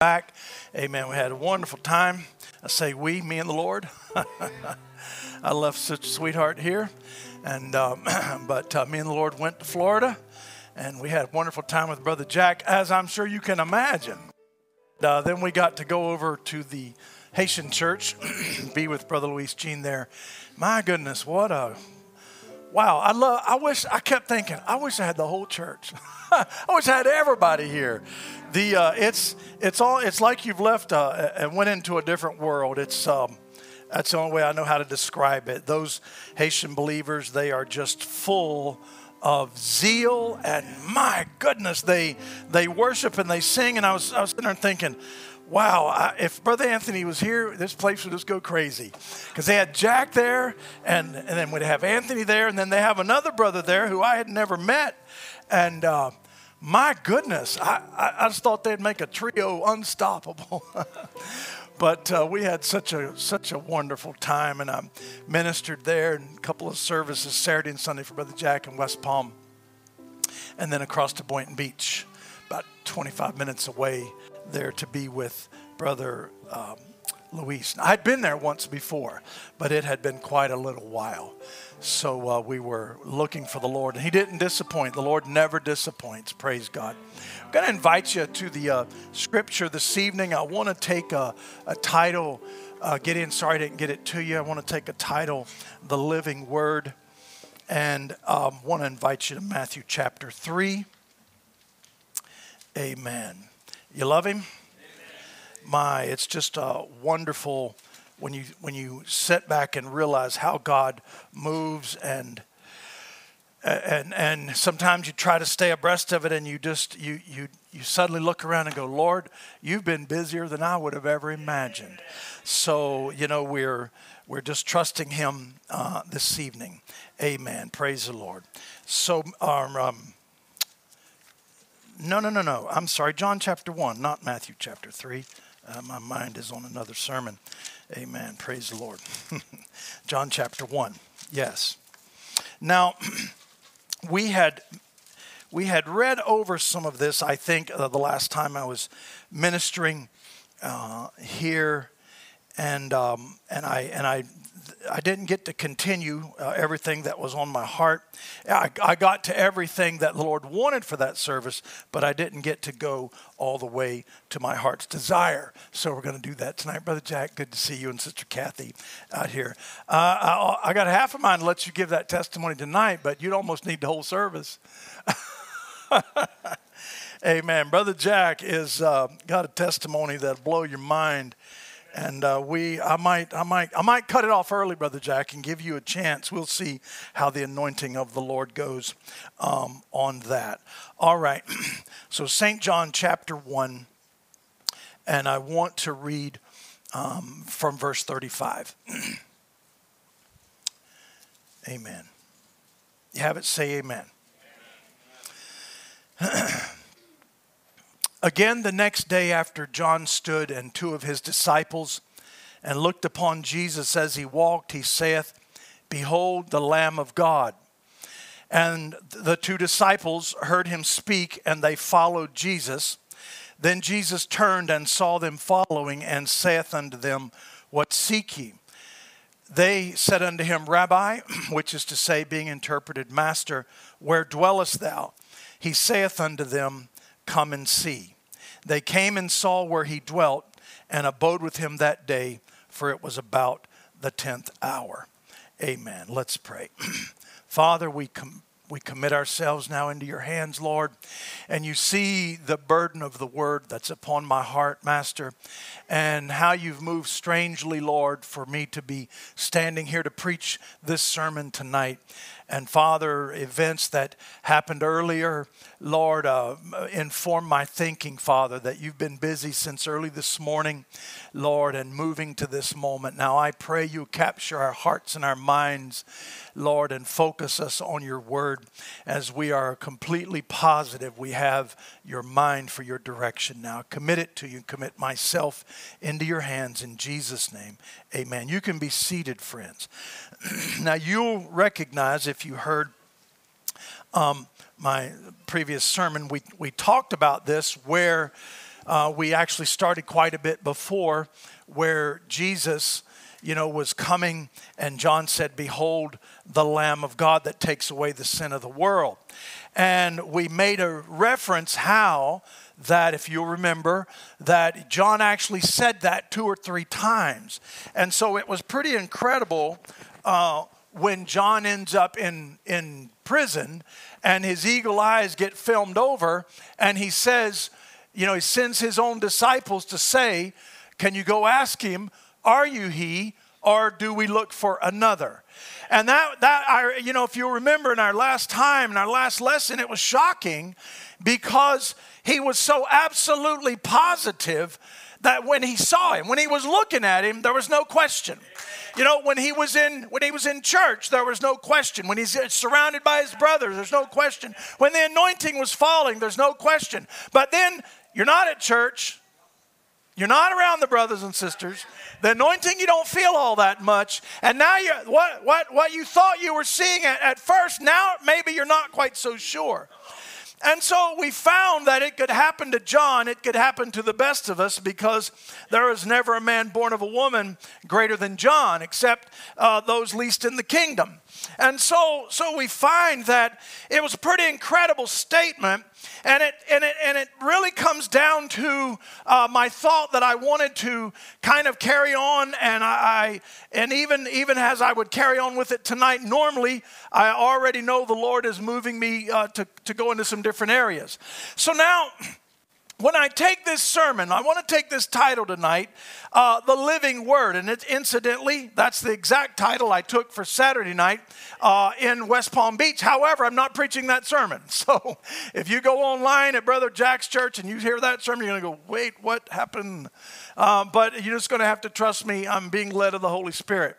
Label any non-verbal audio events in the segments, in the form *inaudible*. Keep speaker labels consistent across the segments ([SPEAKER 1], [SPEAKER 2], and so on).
[SPEAKER 1] back. Amen. We had a wonderful time. I say we, me and the Lord. *laughs* I left such a sweetheart here, and um, *clears throat* but uh, me and the Lord went to Florida, and we had a wonderful time with Brother Jack, as I'm sure you can imagine. Uh, then we got to go over to the Haitian church, and *clears throat* be with Brother Luis Jean there. My goodness, what a wow! I love. I wish I kept thinking. I wish I had the whole church. *laughs* I wish I had everybody here. The uh, it's it's all it's like you've left uh, and went into a different world. It's um, that's the only way I know how to describe it. Those Haitian believers, they are just full of zeal and my goodness, they they worship and they sing. And I was I was sitting there thinking, wow, I, if Brother Anthony was here, this place would just go crazy. Because they had Jack there, and, and then we'd have Anthony there, and then they have another brother there who I had never met. And uh, my goodness, I, I, I, just thought they'd make a trio unstoppable. *laughs* but uh, we had such a such a wonderful time, and I ministered there and a couple of services Saturday and Sunday for Brother Jack in West Palm, and then across to Boynton Beach, about 25 minutes away there to be with Brother um, Luis. I'd been there once before, but it had been quite a little while. So uh, we were looking for the Lord, and He didn't disappoint. The Lord never disappoints. Praise God. I'm going to invite you to the uh, scripture this evening. I want to take a, a title. Uh, get in. Sorry I didn't get it to you. I want to take a title, The Living Word, and um, want to invite you to Matthew chapter 3. Amen. You love Him? my, it's just a wonderful when you when you sit back and realize how God moves and and and sometimes you try to stay abreast of it and you just you you you suddenly look around and go lord you've been busier than i would have ever imagined. So you know we're we're just trusting him uh, this evening. Amen. Praise the lord. So um, um, no no no no i'm sorry john chapter 1 not matthew chapter 3 uh, my mind is on another sermon. Amen. Praise the Lord. *laughs* John chapter 1. Yes. Now, *clears throat* we had we had read over some of this, I think, uh, the last time I was ministering uh, here, and um, and I and I I didn't get to continue uh, everything that was on my heart. I, I, got to everything that the Lord wanted for that service, but I didn't get to go all the way to my heart's desire. So we're going to do that tonight. Brother Jack, good to see you and Sister Kathy out here. Uh, I, I, got half a mind to let you give that testimony tonight, but you'd almost need the whole service. *laughs* Amen. Brother Jack is uh, got a testimony that'll blow your mind and uh, we I might I might I might cut it off early, brother Jack, and give you a chance. We'll see how the anointing of the Lord goes um, on that. All right, *clears throat* so Saint John chapter one, and I want to read um, from verse thirty-five. *clears throat* amen. You have it. Say amen. amen. *clears throat* Again, the next day after John stood and two of his disciples and looked upon Jesus as he walked, he saith, Behold the Lamb of God. And the two disciples heard him speak, and they followed Jesus. Then Jesus turned and saw them following, and saith unto them, What seek ye? They said unto him, Rabbi, *clears throat* which is to say, being interpreted, Master, where dwellest thou? He saith unto them, Come and see. They came and saw where he dwelt and abode with him that day, for it was about the tenth hour. Amen. Let's pray. *clears throat* Father, we com- we commit ourselves now into your hands, Lord. And you see the burden of the word that's upon my heart, Master, and how you've moved strangely, Lord, for me to be standing here to preach this sermon tonight. And Father, events that happened earlier, Lord, uh, inform my thinking, Father, that you've been busy since early this morning, Lord, and moving to this moment. Now I pray you capture our hearts and our minds, Lord, and focus us on your word as we are completely positive we have your mind for your direction now. Commit it to you, commit myself into your hands in Jesus' name. Amen. You can be seated, friends. *clears throat* now, you'll recognize if you heard um, my previous sermon, we, we talked about this where Uh, we actually started quite a bit before where Jesus, you know, was coming and John said, Behold the Lamb of God that takes away the sin of the world. And we made a reference how that, if you'll remember, that John actually said that two or three times. And so it was pretty incredible uh, when John ends up in, in prison and his eagle eyes get filmed over and he says, you know, he sends his own disciples to say, Can you go ask him, Are you he, or do we look for another? And that, that I, you know, if you remember in our last time, in our last lesson, it was shocking because he was so absolutely positive that when he saw him, when he was looking at him, there was no question. You know, when he was in when he was in church, there was no question. When he's surrounded by his brothers, there's no question. When the anointing was falling, there's no question. But then you're not at church, you're not around the brothers and sisters. The anointing you don't feel all that much, and now you what what what you thought you were seeing at, at first, now maybe you're not quite so sure. And so we found that it could happen to John, it could happen to the best of us because there is never a man born of a woman greater than John, except uh, those least in the kingdom. And so, so we find that it was a pretty incredible statement and it, and it, and it really comes down to uh, my thought that I wanted to kind of carry on. And, I, and even, even as I would carry on with it tonight, normally I already know the Lord is moving me uh, to, to go into some different areas. So now, when I take this sermon, I want to take this title tonight, uh, The Living Word. And it, incidentally, that's the exact title I took for Saturday night uh, in West Palm Beach. However, I'm not preaching that sermon. *laughs* So if you go online at Brother Jack's church and you hear that sermon, you're going to go, wait, what happened? Uh, but you're just going to have to trust me. I'm being led of the Holy Spirit.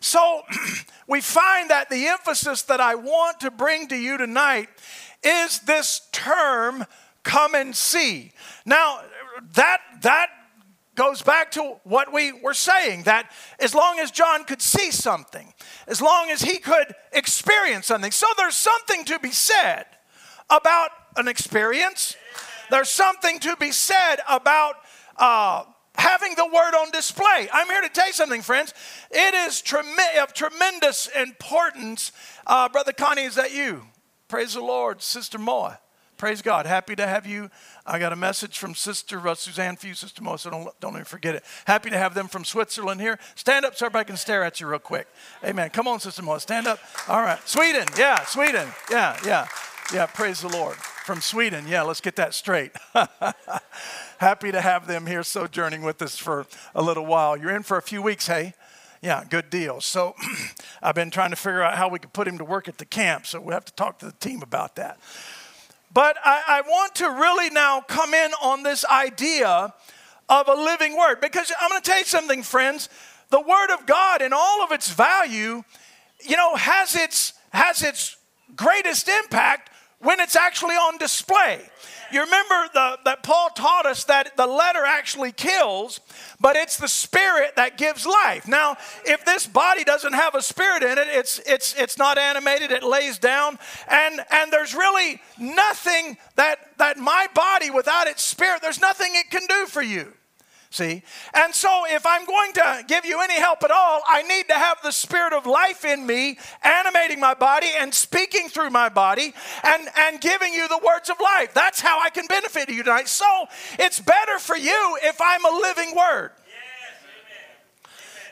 [SPEAKER 1] So *clears throat* we find that the emphasis that I want to bring to you tonight is this term come and see. Now, that, that goes back to what we were saying that as long as John could see something, as long as he could experience something. So there's something to be said about an experience, there's something to be said about. Uh, having the word on display. I'm here to tell you something, friends. It is of tremendous importance. Uh, Brother Connie, is that you? Praise the Lord. Sister Moa. Praise God. Happy to have you. I got a message from Sister uh, Suzanne Few, Sister so don't, don't even forget it. Happy to have them from Switzerland here. Stand up so everybody can stare at you real quick. Amen. Come on, Sister Mo. Stand up. All right. Sweden. Yeah, Sweden. Yeah, yeah. Yeah, praise the Lord. From Sweden. Yeah, let's get that straight. *laughs* Happy to have them here sojourning with us for a little while. You're in for a few weeks, hey? Yeah, good deal. So *clears throat* I've been trying to figure out how we could put him to work at the camp, so we have to talk to the team about that. But I, I want to really now come in on this idea of a living word because I'm going to tell you something, friends. The word of God, in all of its value, you know, has its has its greatest impact when it's actually on display. You remember the, that Paul taught us that the letter actually kills, but it's the spirit that gives life. Now, if this body doesn't have a spirit in it, it's, it's, it's not animated, it lays down, and, and there's really nothing that, that my body without its spirit, there's nothing it can do for you. See? And so, if I'm going to give you any help at all, I need to have the spirit of life in me, animating my body and speaking through my body and, and giving you the words of life. That's how I can benefit you tonight. So, it's better for you if I'm a living word. Yes,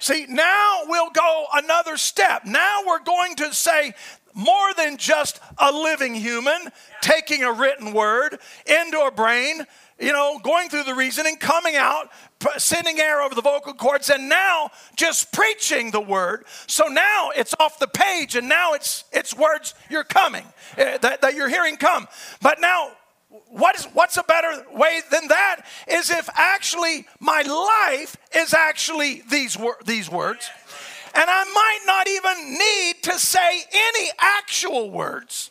[SPEAKER 1] amen. See, now we'll go another step. Now we're going to say, more than just a living human taking a written word into a brain, you know, going through the reasoning, coming out, sending air over the vocal cords, and now just preaching the word. So now it's off the page, and now it's it's words you're coming uh, that, that you're hearing come. But now, what is what's a better way than that? Is if actually my life is actually these wor- these words, and I might not even need to say any actual words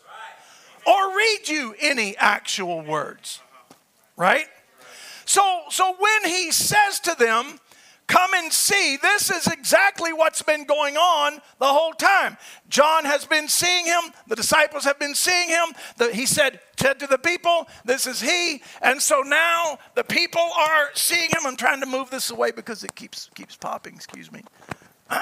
[SPEAKER 1] or read you any actual words right? So, so when he says to them, Come and see. This is exactly what's been going on the whole time. John has been seeing him. The disciples have been seeing him. The, he said, said to the people, This is he. And so now the people are seeing him. I'm trying to move this away because it keeps, keeps popping. Excuse me. *clears throat*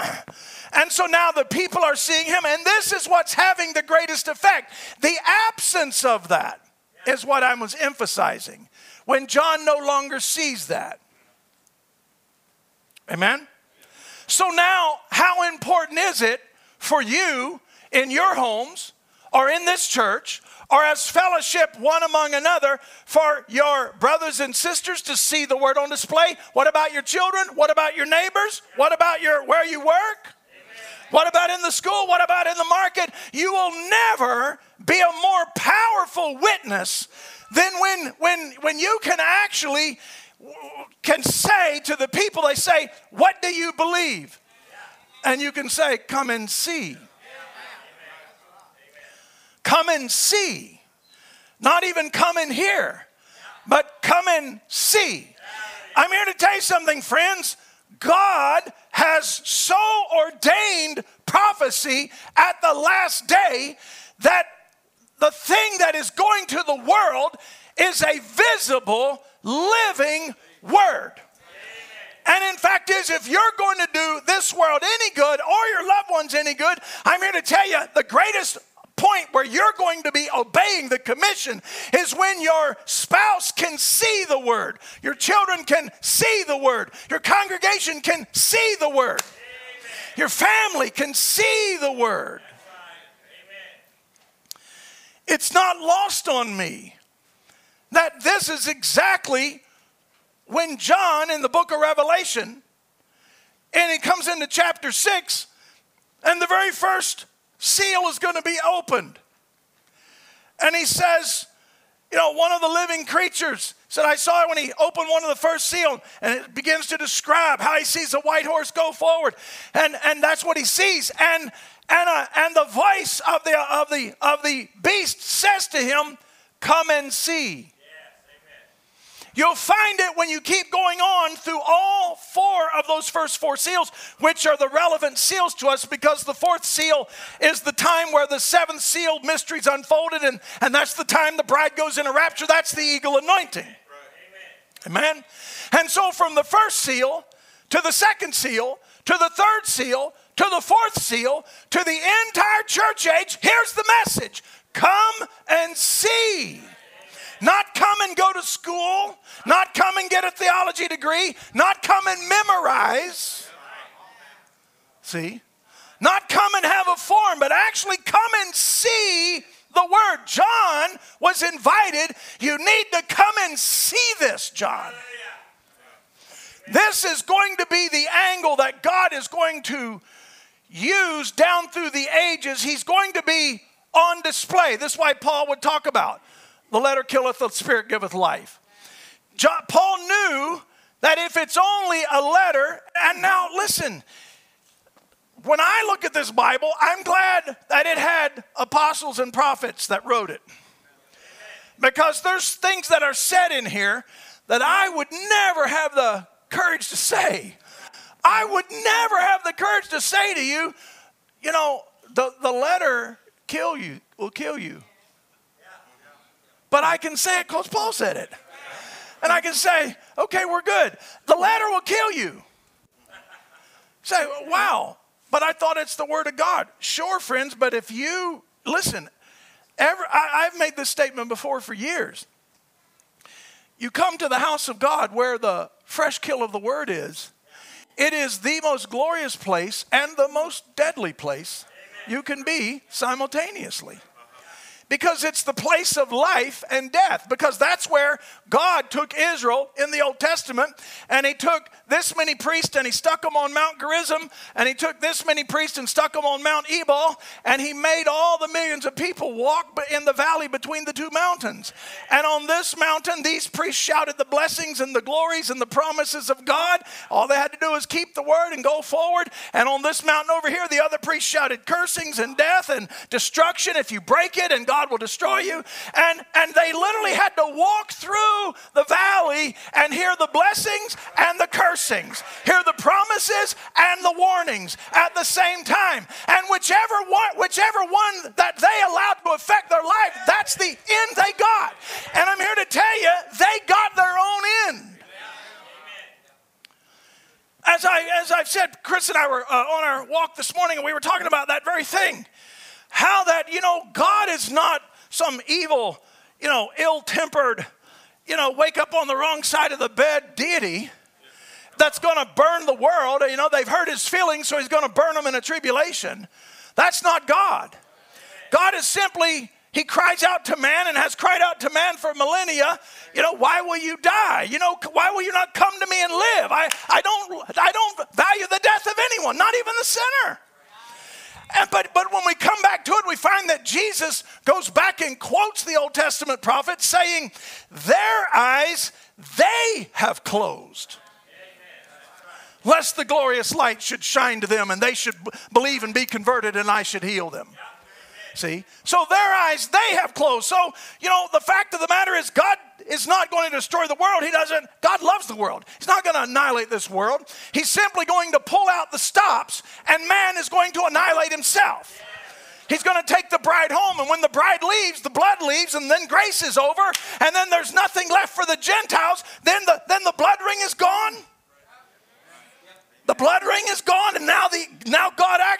[SPEAKER 1] And so now the people are seeing him, and this is what's having the greatest effect. The absence of that is what I was emphasizing. When John no longer sees that. Amen? So now, how important is it for you in your homes or in this church or as fellowship one among another for your brothers and sisters to see the word on display? What about your children? What about your neighbors? What about your where you work? What about in the school? What about in the market? You will never be a more powerful witness than when when when you can actually can say to the people, they say, What do you believe? And you can say, Come and see. Come and see. Not even come and hear, but come and see. I'm here to tell you something, friends. God has so ordained prophecy at the last day that the thing that is going to the world is a visible, living word. And in fact is if you're going to do this world any good or your loved ones any good, I'm here to tell you the greatest point where you're going to be obeying the commission is when your spouse can see the word, your children can see the word, your congregation can see the word, your family can see the word. It's not lost on me that this is exactly when John in the book of Revelation, and he comes into chapter 6, and the very first seal is going to be opened. And he says, you know, one of the living creatures said, I saw it when he opened one of the first seal, and it begins to describe how he sees the white horse go forward. And, and that's what he sees. And and, uh, and the voice of the, of, the, of the beast says to him, Come and see. You'll find it when you keep going on through all four of those first four seals, which are the relevant seals to us because the fourth seal is the time where the seventh seal mysteries unfolded, and, and that's the time the bride goes in a rapture. That's the eagle anointing. Right. Amen. Amen. And so from the first seal to the second seal to the third seal to the fourth seal to the entire church age, here's the message come and see. Not come and go to school, not come and get a theology degree, not come and memorize. See? Not come and have a form, but actually come and see the word. John was invited. You need to come and see this, John. This is going to be the angle that God is going to use down through the ages. He's going to be on display. This is why Paul would talk about the letter killeth, the spirit giveth life. John, Paul knew that if it's only a letter, and now listen, when I look at this Bible, I'm glad that it had apostles and prophets that wrote it. Because there's things that are said in here that I would never have the courage to say. I would never have the courage to say to you, you know, the, the letter kill you will kill you. But I can say it because Paul said it. And I can say, okay, we're good. The letter will kill you. Say, wow, but I thought it's the word of God. Sure, friends, but if you listen, ever, I, I've made this statement before for years. You come to the house of God where the fresh kill of the word is, it is the most glorious place and the most deadly place you can be simultaneously because it's the place of life and death. Because that's where God took Israel in the Old Testament, and He took this many priests and He stuck them on Mount Gerizim, and He took this many priests and stuck them on Mount Ebal, and He made all the millions of people walk in the valley between the two mountains. And on this mountain, these priests shouted the blessings and the glories and the promises of God. All they had to do was keep the word and go forward. And on this mountain over here, the other priests shouted cursings and death and destruction if you break it, and God God will destroy you. And, and they literally had to walk through the valley and hear the blessings and the cursings. Hear the promises and the warnings at the same time. And whichever one, whichever one that they allowed to affect their life, that's the end they got. And I'm here to tell you, they got their own end. As, I, as I've said, Chris and I were uh, on our walk this morning and we were talking about that very thing. How that, you know, God is not some evil, you know, ill tempered, you know, wake up on the wrong side of the bed deity that's going to burn the world. You know, they've hurt his feelings, so he's going to burn them in a tribulation. That's not God. God is simply, he cries out to man and has cried out to man for millennia. You know, why will you die? You know, why will you not come to me and live? I, I, don't, I don't value the death of anyone, not even the sinner. And, but, but when we come back to it, we find that Jesus goes back and quotes the Old Testament prophets saying, Their eyes they have closed. Lest the glorious light should shine to them and they should believe and be converted and I should heal them. See? So their eyes they have closed. So, you know, the fact of the matter is, God is not going to destroy the world. He doesn't, God loves the world. He's not going to annihilate this world. He's simply going to pull out the stops, and man is going to annihilate himself. He's going to take the bride home, and when the bride leaves, the blood leaves, and then grace is over, and then there's nothing left for the Gentiles. Then the, then the blood ring is gone. The blood ring is gone,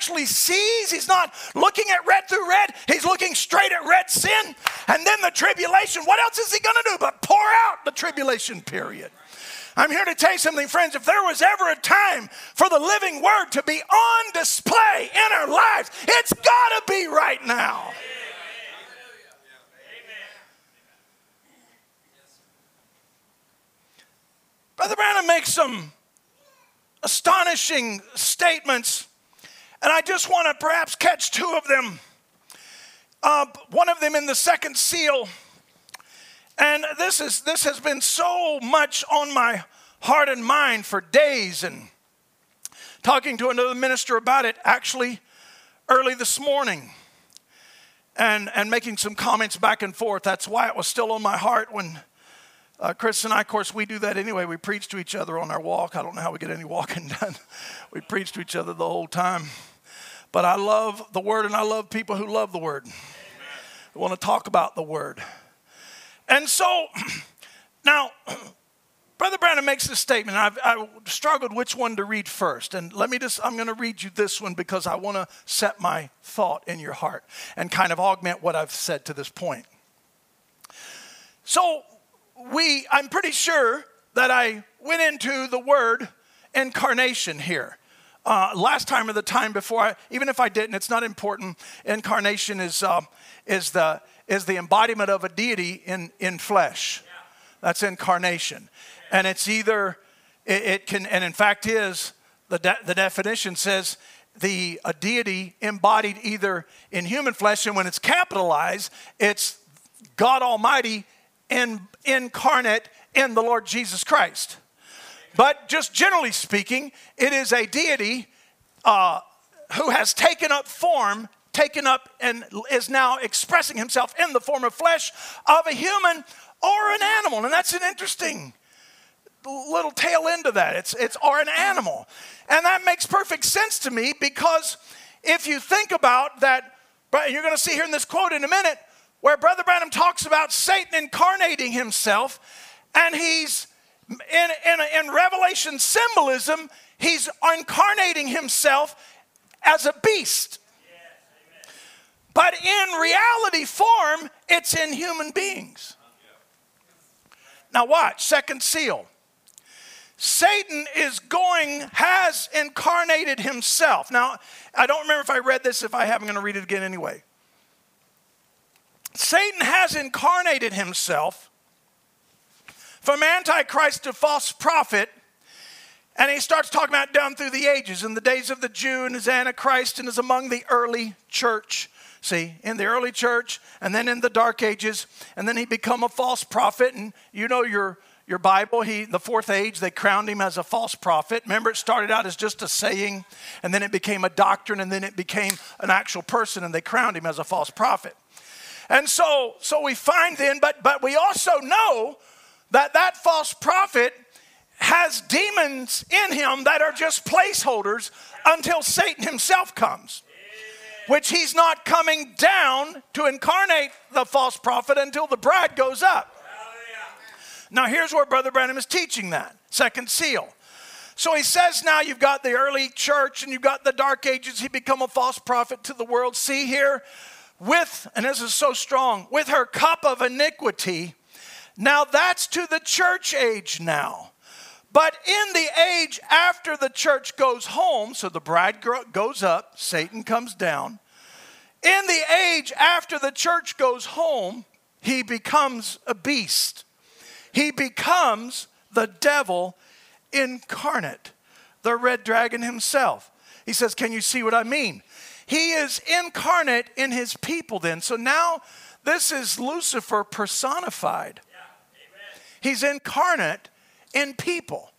[SPEAKER 1] actually sees. He's not looking at red through red. He's looking straight at red sin, and then the tribulation. What else is he going to do but pour out the tribulation period? I'm here to tell you something, friends. If there was ever a time for the living word to be on display in our lives, it's got to be right now. Brother Branham makes some astonishing statements, and I just want to perhaps catch two of them. Uh, one of them in the second seal, and this is this has been so much on my heart and mind for days, and talking to another minister about it actually early this morning. And, and making some comments back and forth. That's why it was still on my heart when uh, Chris and I, of course, we do that anyway. We preach to each other on our walk. I don't know how we get any walking *laughs* done. we preach to each other the whole time. But I love the Word and I love people who love the Word. I want to talk about the Word. And so, *clears throat* now, *clears throat* Brother Branham makes this statement. I've, I struggled which one to read first. And let me just, I'm going to read you this one because I want to set my thought in your heart and kind of augment what I've said to this point. So, we, I'm pretty sure that I went into the word incarnation here. Uh, last time or the time before, I, even if I didn't, it's not important. Incarnation is, uh, is, the, is the embodiment of a deity in, in flesh. That's incarnation. And it's either, it, it, can, and in fact is, the, de- the definition says the a deity embodied either in human flesh, and when it's capitalized, it's God Almighty in, incarnate in the Lord Jesus Christ. But just generally speaking, it is a deity uh, who has taken up form, taken up, and is now expressing himself in the form of flesh of a human or an animal. And that's an interesting little tail end of that. It's, it's or an animal. And that makes perfect sense to me because if you think about that, but you're going to see here in this quote in a minute, where Brother Branham talks about Satan incarnating himself, and he's in, in, in Revelation symbolism, he's incarnating himself as a beast. But in reality form, it's in human beings. Now, watch, second seal. Satan is going, has incarnated himself. Now, I don't remember if I read this. If I have, I'm going to read it again anyway. Satan has incarnated himself from Antichrist to false prophet. And he starts talking about down through the ages, in the days of the Jew and his Antichrist, and is among the early church. See, in the early church, and then in the dark ages, and then he become a false prophet. And you know your your Bible, he the fourth age, they crowned him as a false prophet. Remember, it started out as just a saying, and then it became a doctrine, and then it became an actual person, and they crowned him as a false prophet. And so, so we find then, but, but we also know that that false prophet has demons in him that are just placeholders until Satan himself comes, which he's not coming down to incarnate the false prophet until the bride goes up. Now, here's where Brother Branham is teaching that second seal. So he says now you've got the early church and you've got the dark ages. He become a false prophet to the world. See here, with, and this is so strong, with her cup of iniquity. Now that's to the church age now. But in the age after the church goes home, so the bride goes up, Satan comes down. In the age after the church goes home, he becomes a beast. He becomes the devil incarnate, the red dragon himself. He says, Can you see what I mean? He is incarnate in his people then. So now this is Lucifer personified. He's incarnate in people.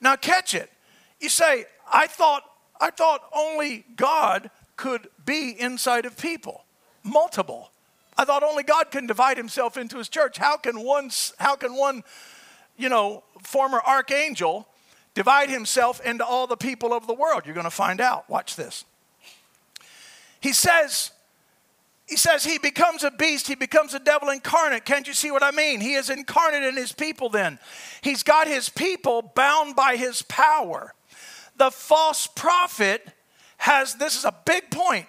[SPEAKER 1] Now catch it. You say, I thought I thought only God could be inside of people. Multiple. I thought only God can divide himself into his church. How can one how can one you know, former archangel divide himself into all the people of the world? You're going to find out. Watch this. He says, he says he becomes a beast, he becomes a devil incarnate. Can't you see what I mean? He is incarnate in his people then. He's got his people bound by his power. The false prophet has, this is a big point.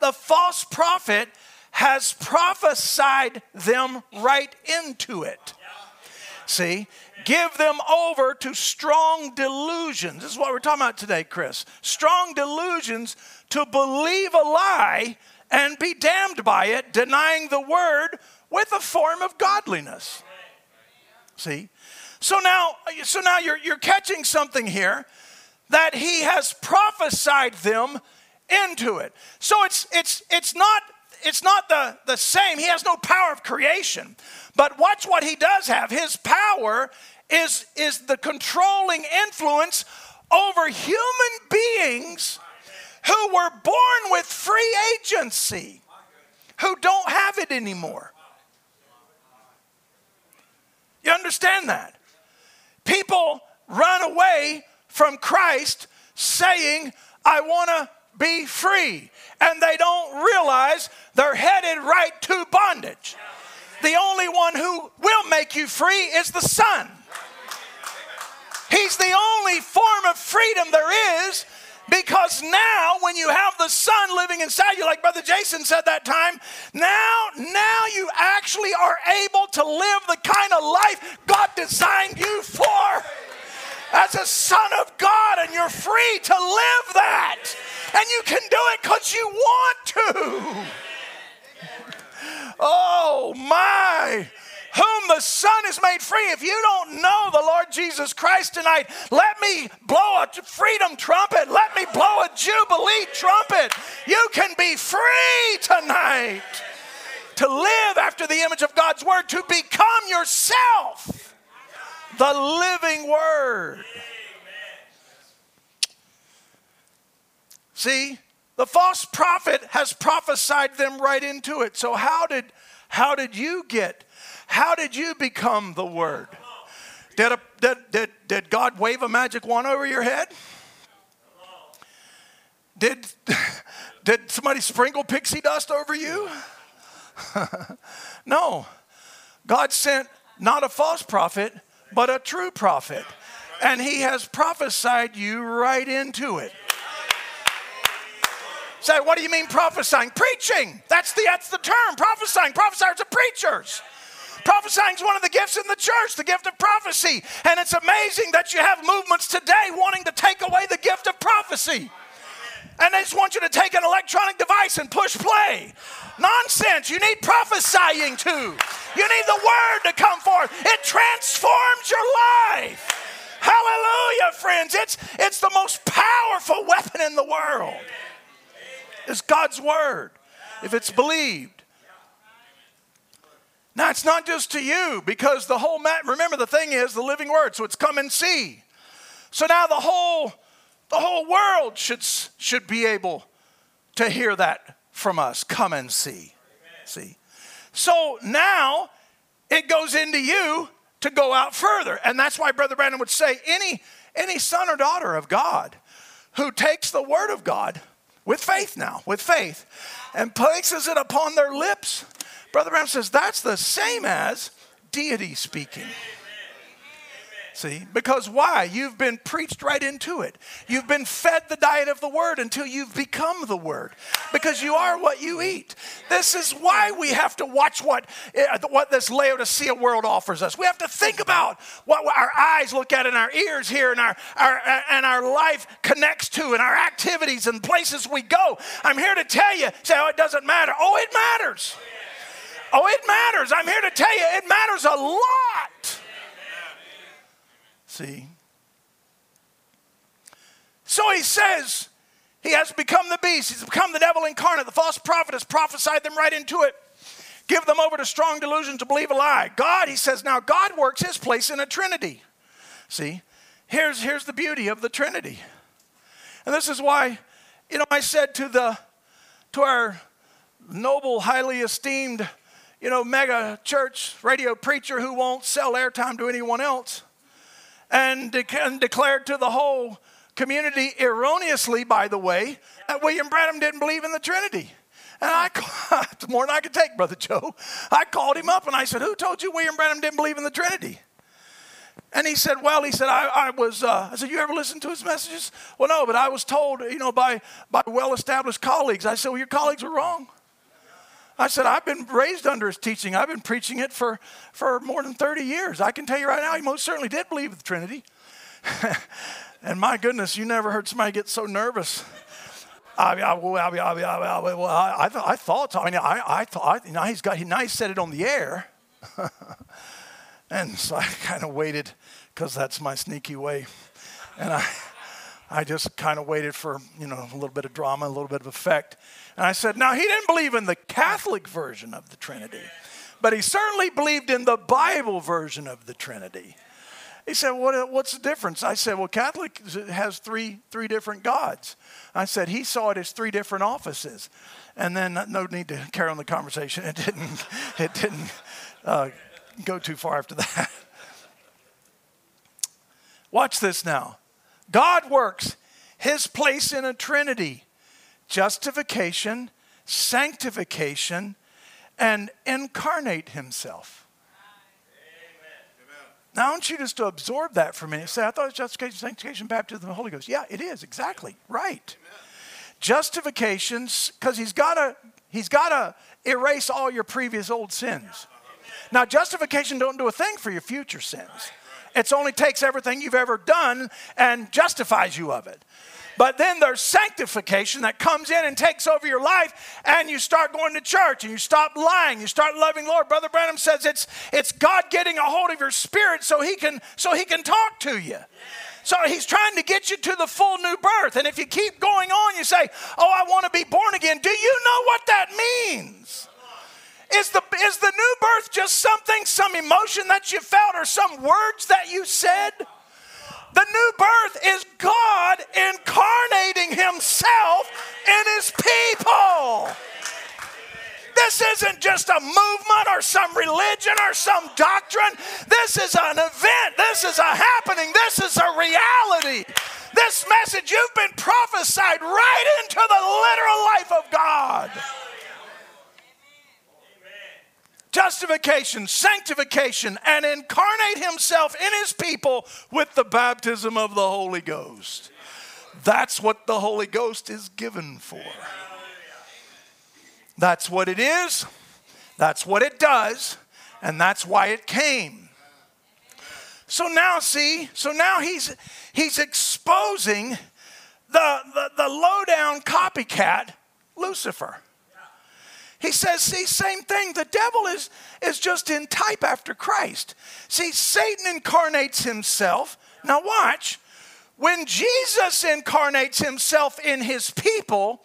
[SPEAKER 1] The false prophet has prophesied them right into it. See, give them over to strong delusions. This is what we're talking about today, Chris. Strong delusions to believe a lie and be damned by it, denying the word with a form of godliness. See? So now, so now you're, you're catching something here that he has prophesied them into it. So it's it's it's not it's not the, the same. He has no power of creation. But watch what he does have. His power is, is the controlling influence over human beings who were born with free agency, who don't have it anymore. You understand that? People run away from Christ saying, I want to be free. And they don't realize they're headed right to bondage. The only one who will make you free is the Son. He's the only form of freedom there is because now when you have the son living inside you like brother jason said that time now now you actually are able to live the kind of life god designed you for. As a son of god and you're free to live that. And you can do it because you want to. Oh my whom the Son is made free. If you don't know the Lord Jesus Christ tonight, let me blow a freedom trumpet. Let me blow a jubilee trumpet. You can be free tonight to live after the image of God's word, to become yourself the living word. See, the false prophet has prophesied them right into it. So how did how did you get how did you become the Word? Did, a, did, did, did God wave a magic wand over your head? Did, *laughs* did somebody sprinkle pixie dust over you? *laughs* no. God sent not a false prophet, but a true prophet. And he has prophesied you right into it. Say, what do you mean prophesying? Preaching. That's the, that's the term, prophesying. Prophesiers are preachers. Prophesying is one of the gifts in the church, the gift of prophecy. And it's amazing that you have movements today wanting to take away the gift of prophecy. And they just want you to take an electronic device and push play. Nonsense. You need prophesying too. You need the word to come forth. It transforms your life. Hallelujah, friends. It's, it's the most powerful weapon in the world. It's God's word if it's believed. Now, it's not just to you because the whole, mat, remember the thing is the living word, so it's come and see. So now the whole, the whole world should, should be able to hear that from us. Come and see. Amen. See? So now it goes into you to go out further. And that's why Brother Branham would say any, any son or daughter of God who takes the word of God with faith now, with faith, and places it upon their lips, Brother Branham says that's the same as deity speaking. See? Because why? You've been preached right into it. You've been fed the diet of the word until you've become the word. Because you are what you eat. This is why we have to watch what, eh, what this Laodicea world offers us. We have to think about what our eyes look at and our ears hear and our, our, and our life connects to and our activities and places we go. I'm here to tell you, say, oh, it doesn't matter. Oh, it matters. Oh, Oh, it matters. I'm here to tell you, it matters a lot. See? So he says he has become the beast. He's become the devil incarnate. The false prophet has prophesied them right into it. Give them over to strong delusion to believe a lie. God, he says, now God works his place in a trinity. See? Here's, here's the beauty of the Trinity. And this is why, you know, I said to the to our noble, highly esteemed, you know, mega church radio preacher who won't sell airtime to anyone else and, de- and declared to the whole community, erroneously, by the way, that William Branham didn't believe in the Trinity. And I, *laughs* it's more than I could take, Brother Joe. I called him up and I said, Who told you William Branham didn't believe in the Trinity? And he said, Well, he said, I, I was, uh, I said, You ever listen to his messages? Well, no, but I was told, you know, by, by well established colleagues. I said, Well, your colleagues were wrong. I said, I've been raised under his teaching. I've been preaching it for, for more than 30 years. I can tell you right now, he most certainly did believe the Trinity. and my goodness, you never heard somebody get so nervous. I, I, I, I, thought, I mean, I, I thought, you know, he's got, he, now he said it on the air. and so I kind of waited because that's my sneaky way. And I, I just kind of waited for, you know, a little bit of drama, a little bit of effect. And I said, now he didn't believe in the Catholic version of the Trinity, but he certainly believed in the Bible version of the Trinity. He said, what, What's the difference? I said, Well, Catholic has three, three different gods. I said, He saw it as three different offices. And then, no need to carry on the conversation. It didn't, it didn't uh, go too far after that. Watch this now. God works his place in a trinity justification, sanctification, and incarnate himself. Amen. Now, I want you just to absorb that for a minute. Say, I thought it was justification, sanctification, baptism, the Holy Ghost. Yeah, it is, exactly. Right. Amen. Justification, because he's got to he's got to erase all your previous old sins. Now, justification don't do a thing for your future sins. It only takes everything you've ever done and justifies you of it. But then there's sanctification that comes in and takes over your life, and you start going to church and you stop lying. You start loving Lord. Brother Branham says it's it's God getting a hold of your spirit so he can so he can talk to you. So he's trying to get you to the full new birth. And if you keep going on, you say, Oh, I want to be born again. Do you know what that means? Is the, is the new birth just something, some emotion that you felt, or some words that you said? The new birth is God incarnating Himself in His people. This isn't just a movement or some religion or some doctrine. This is an event. This is a happening. This is a reality. This message, you've been prophesied right into the literal life of God justification, sanctification, and incarnate himself in his people with the baptism of the Holy Ghost. That's what the Holy Ghost is given for. That's what it is, that's what it does, and that's why it came. So now, see, so now he's, he's exposing the, the, the low down copycat, Lucifer. He says, see, same thing. The devil is, is just in type after Christ. See, Satan incarnates himself. Now, watch. When Jesus incarnates himself in his people,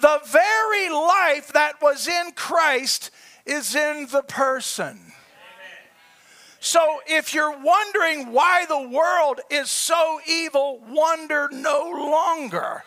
[SPEAKER 1] the very life that was in Christ is in the person. So, if you're wondering why the world is so evil, wonder no longer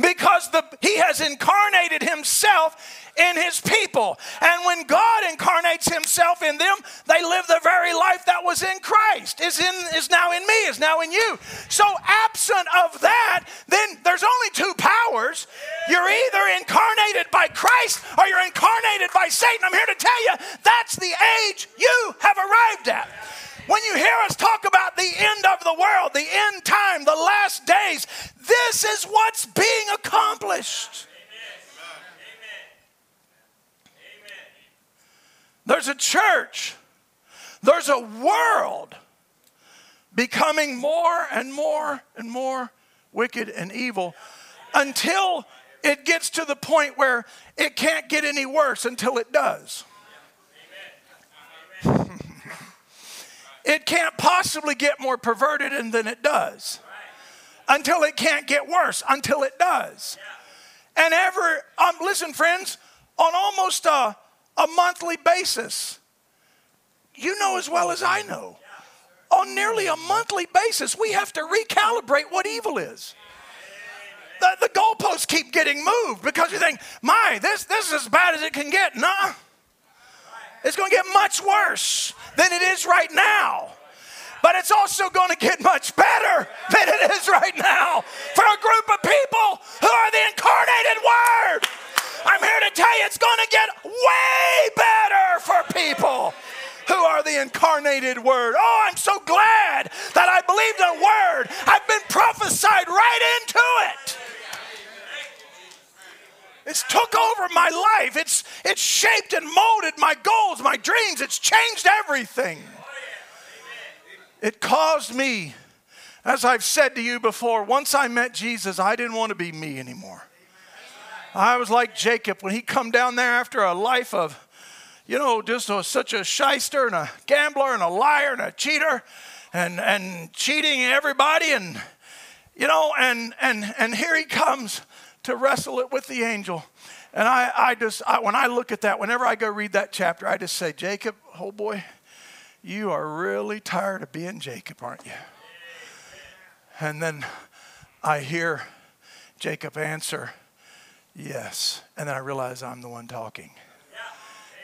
[SPEAKER 1] because the, he has incarnated himself in his people. And when God incarnates himself in them, they live the very life that was in Christ, is, in, is now in me, is now in you. So, absent of that, then there's only two powers. You're either incarnated by Christ or you're incarnated by Satan. I'm here to tell you that's the age you have arrived at. When you hear us talk about the end of the world, the end time, the last days, this is what's being accomplished. There's a church, there's a world becoming more and more and more wicked and evil until it gets to the point where it can't get any worse until it does. *laughs* it can't possibly get more perverted than it does until it can't get worse until it does. And ever, um, listen, friends, on almost a a monthly basis. You know as well as I know. On nearly a monthly basis, we have to recalibrate what evil is. The, the goalposts keep getting moved because you think, my, this, this is as bad as it can get. Nah. It's going to get much worse than it is right now. But it's also going to get much better than it is right now for a group of people who are the incarnated Word. I'm here to tell you it's going to get way better for people who are the incarnated Word. Oh, I'm so glad that I believed a Word. I've been prophesied right into it. It's took over my life. It's, it's shaped and molded my goals, my dreams. It's changed everything. It caused me, as I've said to you before, once I met Jesus, I didn't want to be me anymore. I was like Jacob when he come down there after a life of, you know, just a, such a shyster and a gambler and a liar and a cheater and, and cheating everybody and, you know, and, and, and here he comes to wrestle it with the angel. And I, I just, I, when I look at that, whenever I go read that chapter, I just say, Jacob, oh boy, you are really tired of being Jacob, aren't you? And then I hear Jacob answer, Yes. And then I realize I'm the one talking.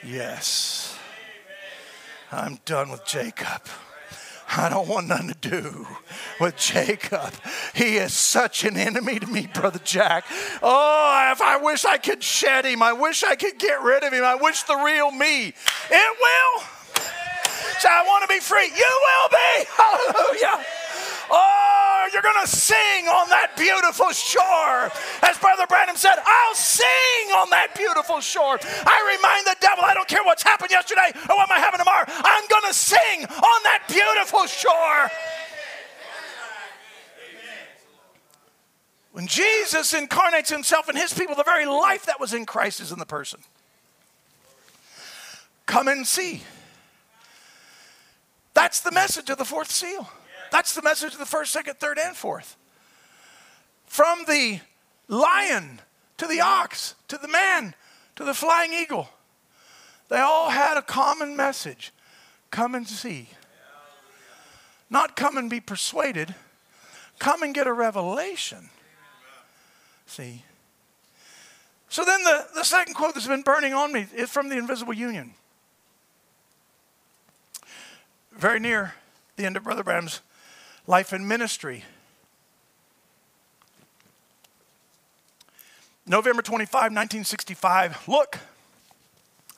[SPEAKER 1] Yes. I'm done with Jacob. I don't want nothing to do with Jacob. He is such an enemy to me, Brother Jack. Oh, if I wish I could shed him, I wish I could get rid of him. I wish the real me. It will. So I want to be free. You will be. Hallelujah. Oh, you're going to sing on that beautiful shore. As Brother Branham said, I'll sing on that beautiful shore. I remind the devil, I don't care what's happened yesterday or what might happen tomorrow, I'm going to sing on that beautiful shore. When Jesus incarnates himself in his people, the very life that was in Christ is in the person. Come and see. That's the message of the fourth seal. That's the message of the first, second, third, and fourth. From the lion to the ox to the man to the flying eagle, they all had a common message come and see. Not come and be persuaded, come and get a revelation. See? So then the, the second quote that's been burning on me is from the Invisible Union. Very near the end of Brother Branham's life and ministry. November 25, 1965. Look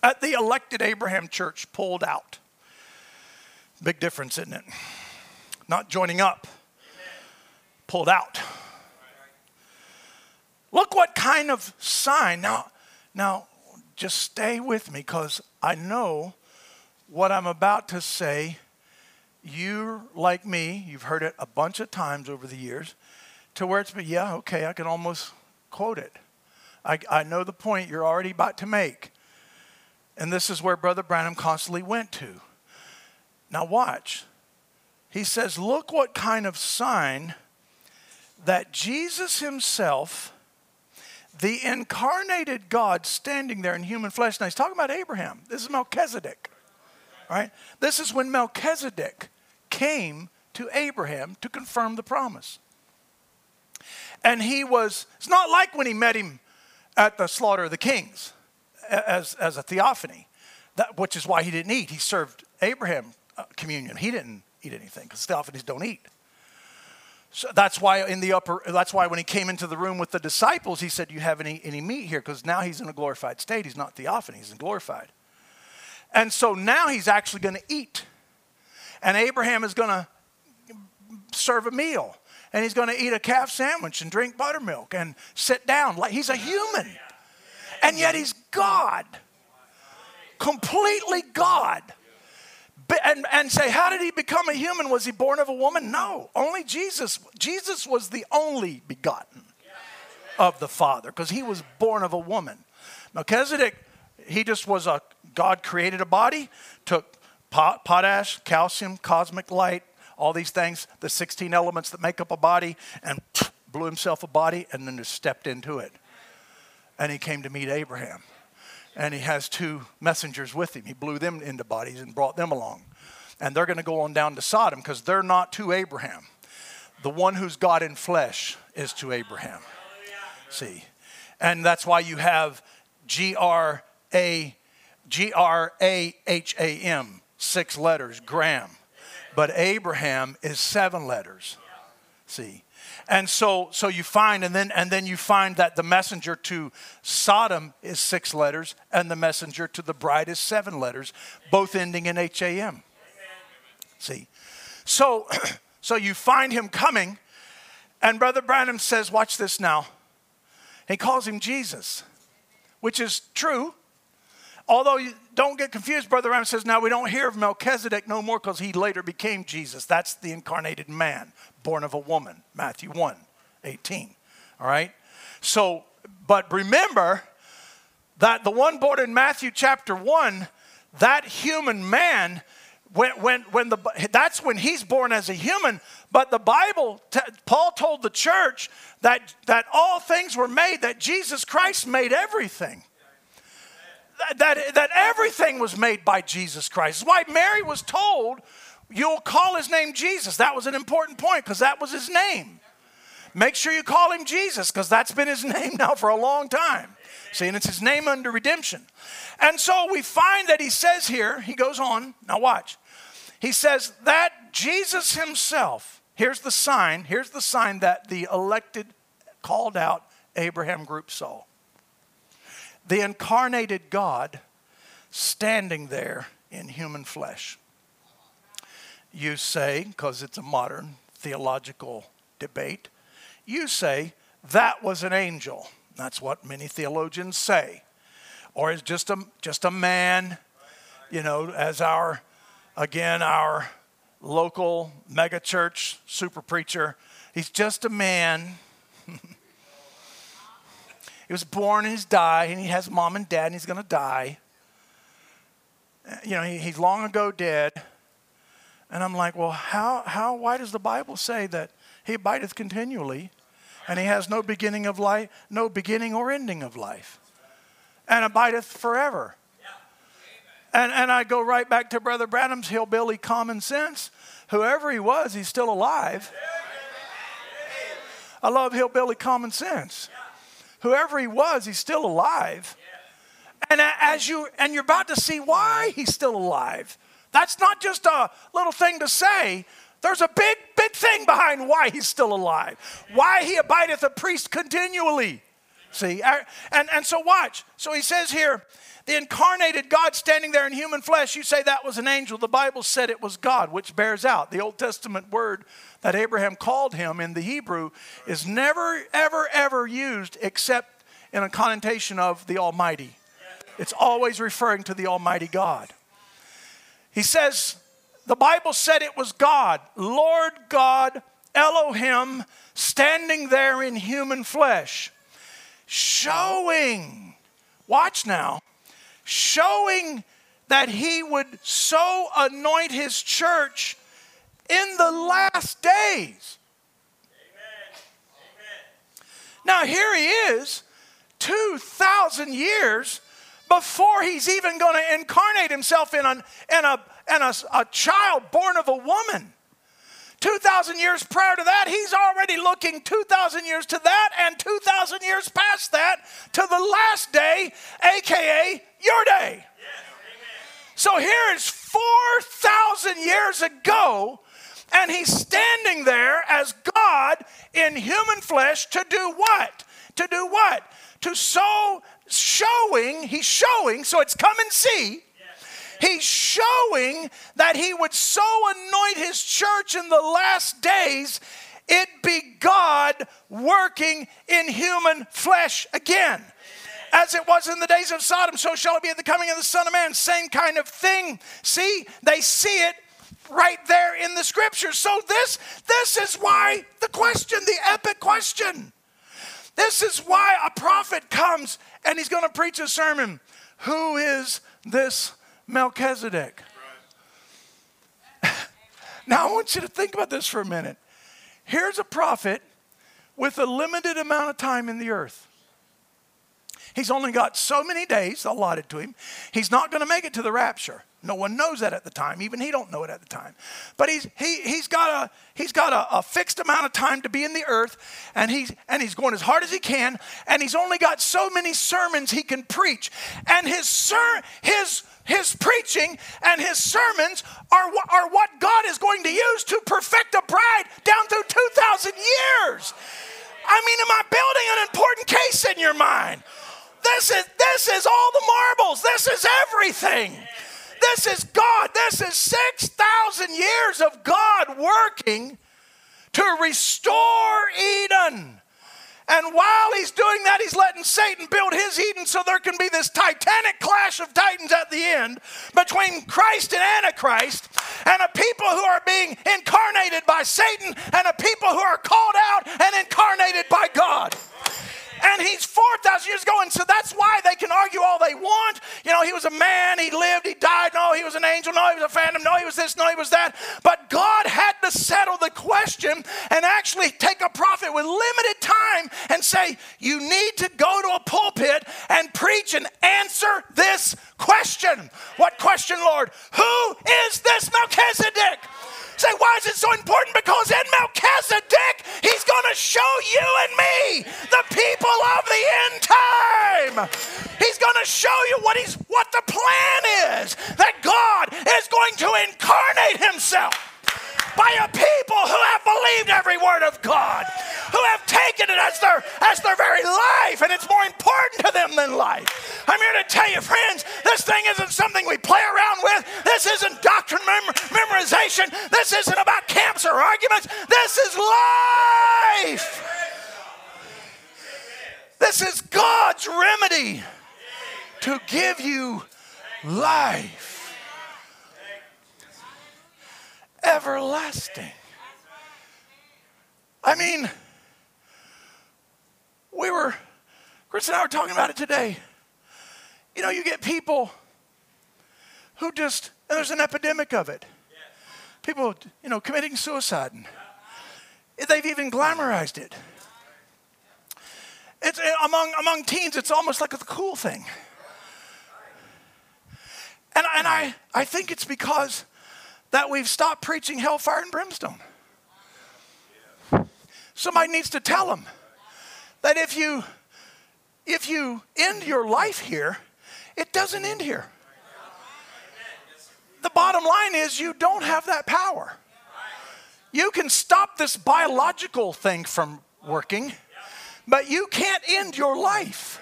[SPEAKER 1] at the elected Abraham church pulled out. Big difference, isn't it? Not joining up, pulled out. Look what kind of sign. Now, now just stay with me because I know what I'm about to say you're like me, you've heard it a bunch of times over the years, to where it's been, yeah, okay, I can almost quote it. I, I know the point you're already about to make. And this is where Brother Branham constantly went to. Now, watch. He says, Look what kind of sign that Jesus himself, the incarnated God standing there in human flesh. Now, he's talking about Abraham. This is Melchizedek. Right? This is when Melchizedek came to Abraham to confirm the promise. And he was, it's not like when he met him at the slaughter of the kings as, as a theophany, that, which is why he didn't eat. He served Abraham uh, communion. He didn't eat anything because theophanies don't eat. So that's why in the upper, that's why when he came into the room with the disciples, he said, "You have any any meat here?" Because now he's in a glorified state. He's not theophany. He's in glorified. And so now he's actually going to eat, and Abraham is going to serve a meal, and he's going to eat a calf sandwich and drink buttermilk and sit down like he's a human, and yet he's God, completely God and, and say, how did he become a human? Was he born of a woman? No, only Jesus. Jesus was the only begotten of the Father because he was born of a woman. Melchizedek, he just was a, God created a body, took potash, calcium, cosmic light, all these things, the 16 elements that make up a body, and blew himself a body and then just stepped into it. And he came to meet Abraham and he has two messengers with him. He blew them into bodies and brought them along. And they're going to go on down to Sodom because they're not to Abraham. The one who's God in flesh is to Abraham. See? And that's why you have G R A G R A H A M, six letters, Graham. But Abraham is seven letters. See? And so, so you find, and then, and then you find that the messenger to Sodom is six letters, and the messenger to the bride is seven letters, both ending in H A M. See, so, *clears throat* so you find him coming, and Brother Branham says, "Watch this now." He calls him Jesus, which is true. Although you don't get confused, Brother Branham says, now we don't hear of Melchizedek no more because he later became Jesus. That's the incarnated man born of a woman, Matthew 1 18. All right? So, but remember that the one born in Matthew chapter 1, that human man, when, when, when the, that's when he's born as a human. But the Bible, Paul told the church that, that all things were made, that Jesus Christ made everything. That, that, everything was made by Jesus Christ. That's why Mary was told You'll call his name Jesus. That was an important point because that was his name. Make sure you call him Jesus because that's been his *laughs* name now for a long time. See, and it's his name under redemption. And so we find that he says here, he goes on, now watch. He says that Jesus himself, here's the sign, here's the sign that the elected, called out Abraham group saw. The incarnated God standing there in human flesh you say, because it's a modern theological debate, you say that was an angel. That's what many theologians say. Or is just a, just a man, you know, as our, again, our local megachurch super preacher, he's just a man. *laughs* he was born and he's died, and he has mom and dad, and he's going to die. You know, he, he's long ago dead. And I'm like, well, how, how, why does the Bible say that he abideth continually and he has no beginning of life, no beginning or ending of life and abideth forever? And, and I go right back to Brother Branham's hillbilly common sense. Whoever he was, he's still alive. I love hillbilly common sense. Whoever he was, he's still alive. And as you and you're about to see why he's still alive. That's not just a little thing to say. There's a big, big thing behind why he's still alive, why he abideth a priest continually. See, and, and so watch. So he says here, the incarnated God standing there in human flesh, you say that was an angel. The Bible said it was God, which bears out. The Old Testament word that Abraham called him in the Hebrew is never, ever, ever used except in a connotation of the Almighty. It's always referring to the Almighty God. He says, the Bible said it was God, Lord God, Elohim, standing there in human flesh, showing, watch now, showing that he would so anoint his church in the last days. Now, here he is, 2,000 years before he's even going to incarnate himself in, an, in, a, in a, a child born of a woman. 2,000 years prior to that, he's already looking 2,000 years to that and 2,000 years past that to the last day, aka your day. So here is 4,000 years ago, and he's standing there as God in human flesh to do what? To do what? To show, showing, he's showing, so it's come and see. He's showing that he would so anoint his church in the last days, it be God working in human flesh again. As it was in the days of Sodom, so shall it be at the coming of the Son of Man. Same kind of thing. See, they see it right there in the scriptures. So this this is why the question, the epic question. This is why a prophet comes and he's going to preach a sermon. Who is this Melchizedek? *laughs* now I want you to think about this for a minute. Here's a prophet with a limited amount of time in the earth. He's only got so many days allotted to him. He's not going to make it to the rapture. No one knows that at the time. Even he don't know it at the time. But he's, he, he's got, a, he's got a, a fixed amount of time to be in the earth, and he's, and he's going as hard as he can, and he's only got so many sermons he can preach. And his, ser- his, his preaching and his sermons are, are what God is going to use to perfect a bride down through 2,000 years. I mean, am I building an important case in your mind? This is, this is all the marbles. This is everything. This is God. This is 6,000 years of God working to restore Eden. And while he's doing that, he's letting Satan build his Eden so there can be this titanic clash of titans at the end between Christ and Antichrist, and a people who are being incarnated by Satan, and a people who are called out and incarnated by God. And he's 4,000 years ago. And so that's why they can argue all they want. You know, he was a man, he lived, he died. No, he was an angel. No, he was a phantom. No, he was this. No, he was that. But God had to settle the question and actually take a prophet with limited time and say, You need to go to a pulpit and preach and answer this question. What question, Lord? Who is this Melchizedek? Say, why is it so important? Because in Melchizedek, he's going to show you and me, the people of the end time. He's going to show you what he's what the plan is. That God is going to incarnate himself by a people who have believed every word of God, who have taken it as their as their very life, and it's more important to them than life. I'm here to tell you, friends, this thing isn't something we play around with. This isn't doctrine mem- memorization. This isn't about camps or arguments. This is life. This is God's remedy to give you life. everlasting. I mean, we were, Chris and I were talking about it today. You know, you get people who just, and there's an epidemic of it. People, you know, committing suicide. And they've even glamorized it. It's among among teens. It's almost like a cool thing. And, and I, I think it's because that we've stopped preaching hellfire and brimstone. Somebody needs to tell them that if you if you end your life here, it doesn't end here. The bottom line is you don't have that power. You can stop this biological thing from working, but you can't end your life.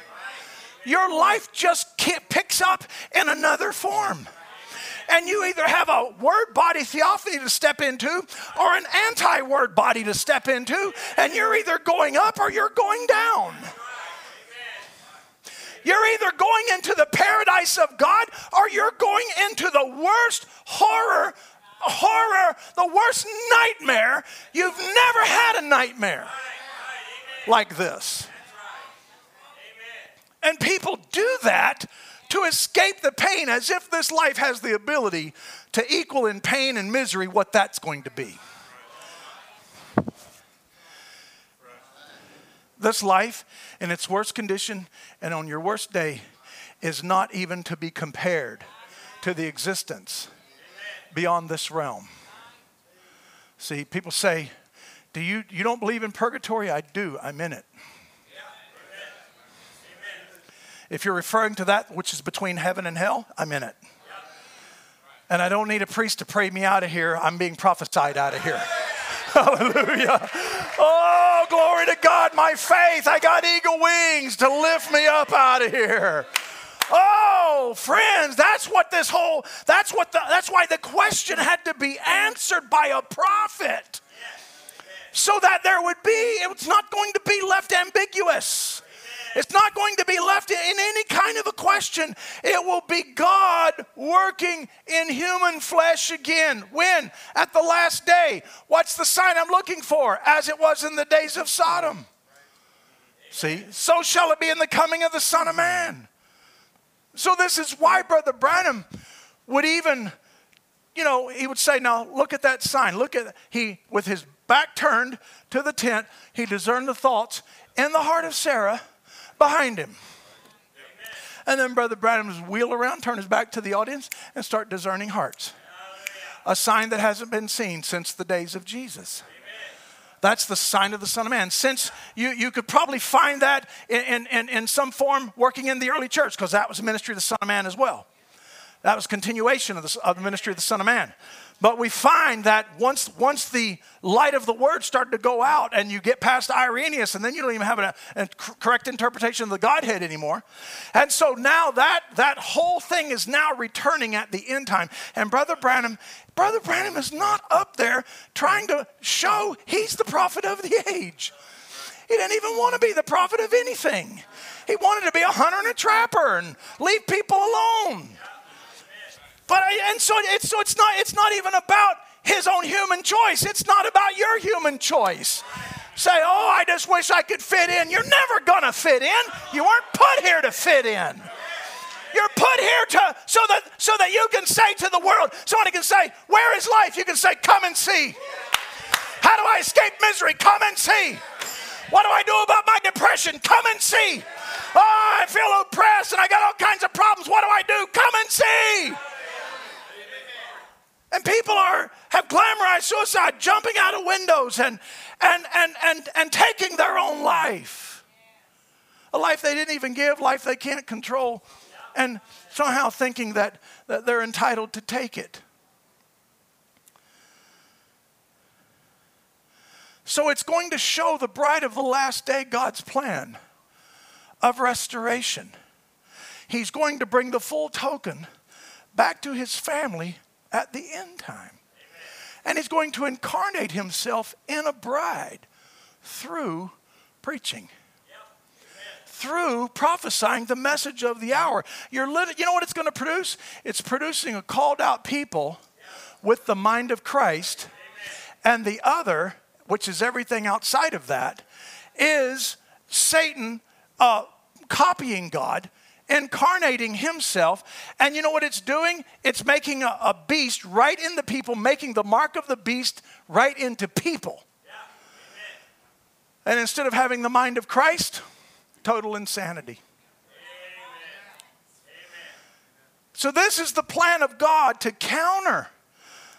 [SPEAKER 1] Your life just picks up in another form. And you either have a word body theophany to step into or an anti word body to step into, and you're either going up or you're going down. You're either going into the paradise of God or you're going into the worst horror, horror, the worst nightmare. You've never had a nightmare like this. And people do that to escape the pain as if this life has the ability to equal in pain and misery what that's going to be. This life, in its worst condition and on your worst day, is not even to be compared to the existence beyond this realm. See, people say, Do you, you don't believe in purgatory? I do. I'm in it. If you're referring to that which is between heaven and hell, I'm in it. And I don't need a priest to pray me out of here. I'm being prophesied out of here. *laughs* Hallelujah. Oh, glory to God, my faith. I got eagle wings to lift me up out of here. Oh, friends, that's what this whole that's what the that's why the question had to be answered by a prophet. So that there would be it's not going to be left ambiguous. It's not going to be left in any kind of a question. It will be God working in human flesh again. When? At the last day. What's the sign I'm looking for? As it was in the days of Sodom. See, so shall it be in the coming of the Son of Man. So, this is why Brother Branham would even, you know, he would say, Now look at that sign. Look at, he, with his back turned to the tent, he discerned the thoughts in the heart of Sarah behind him. And then Brother Branham would wheel around, turn his back to the audience, and start discerning hearts. A sign that hasn't been seen since the days of Jesus. That's the sign of the Son of Man. Since you, you could probably find that in, in, in some form working in the early church, because that was the ministry of the Son of Man as well. That was continuation of the, of the ministry of the Son of Man. But we find that once, once the light of the word started to go out and you get past Irenaeus, and then you don't even have a, a correct interpretation of the Godhead anymore. And so now that, that whole thing is now returning at the end time. And Brother Branham, Brother Branham is not up there trying to show he's the prophet of the age. He didn't even want to be the prophet of anything. He wanted to be a hunter and a trapper and leave people alone. But and so it's so it's not it's not even about his own human choice. It's not about your human choice. Say, oh, I just wish I could fit in. You're never gonna fit in. You weren't put here to fit in. You're put here to so that so that you can say to the world, somebody can say, Where is life? You can say, Come and see. How do I escape misery? Come and see. What do I do about my depression? Come and see. Oh, I feel oppressed and I got all kinds of problems. What do I do? Come and see. And people are have glamorized suicide, jumping out of windows and and and and, and taking their own life. A life they didn't even give, life they can't control, and somehow thinking that, that they're entitled to take it. So it's going to show the bride of the last day God's plan of restoration. He's going to bring the full token back to his family at the end time. And he's going to incarnate himself in a bride through preaching. Through prophesying the message of the hour. You're lit- you know what it's going to produce? It's producing a called out people with the mind of Christ. And the other, which is everything outside of that, is Satan uh, copying God incarnating himself. And you know what it's doing? It's making a, a, beast right in the people, making the mark of the beast right into people. Yeah. And instead of having the mind of Christ, total insanity. So, this is the plan of God to counter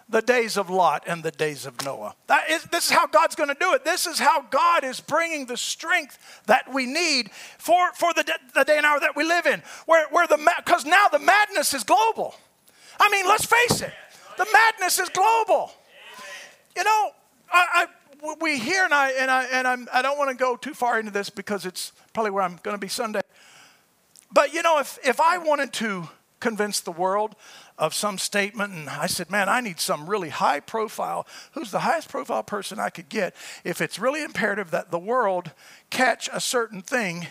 [SPEAKER 1] the days of Lot and the days of Noah. This is how God's going to do it. This is how God is bringing the strength that we need for, for the, the day and hour that we live in. Where, where the because now the madness is global. I mean, let's face it, the madness is global. You know, I, I we hear and I and I and I'm, I don't want to go too far into this because it's probably where I'm going to be Sunday. But you know, if if I wanted to convince the world of some statement, and I said, Man, I need some really high profile. Who's the highest profile person I could get? If it's really imperative that the world catch a certain thing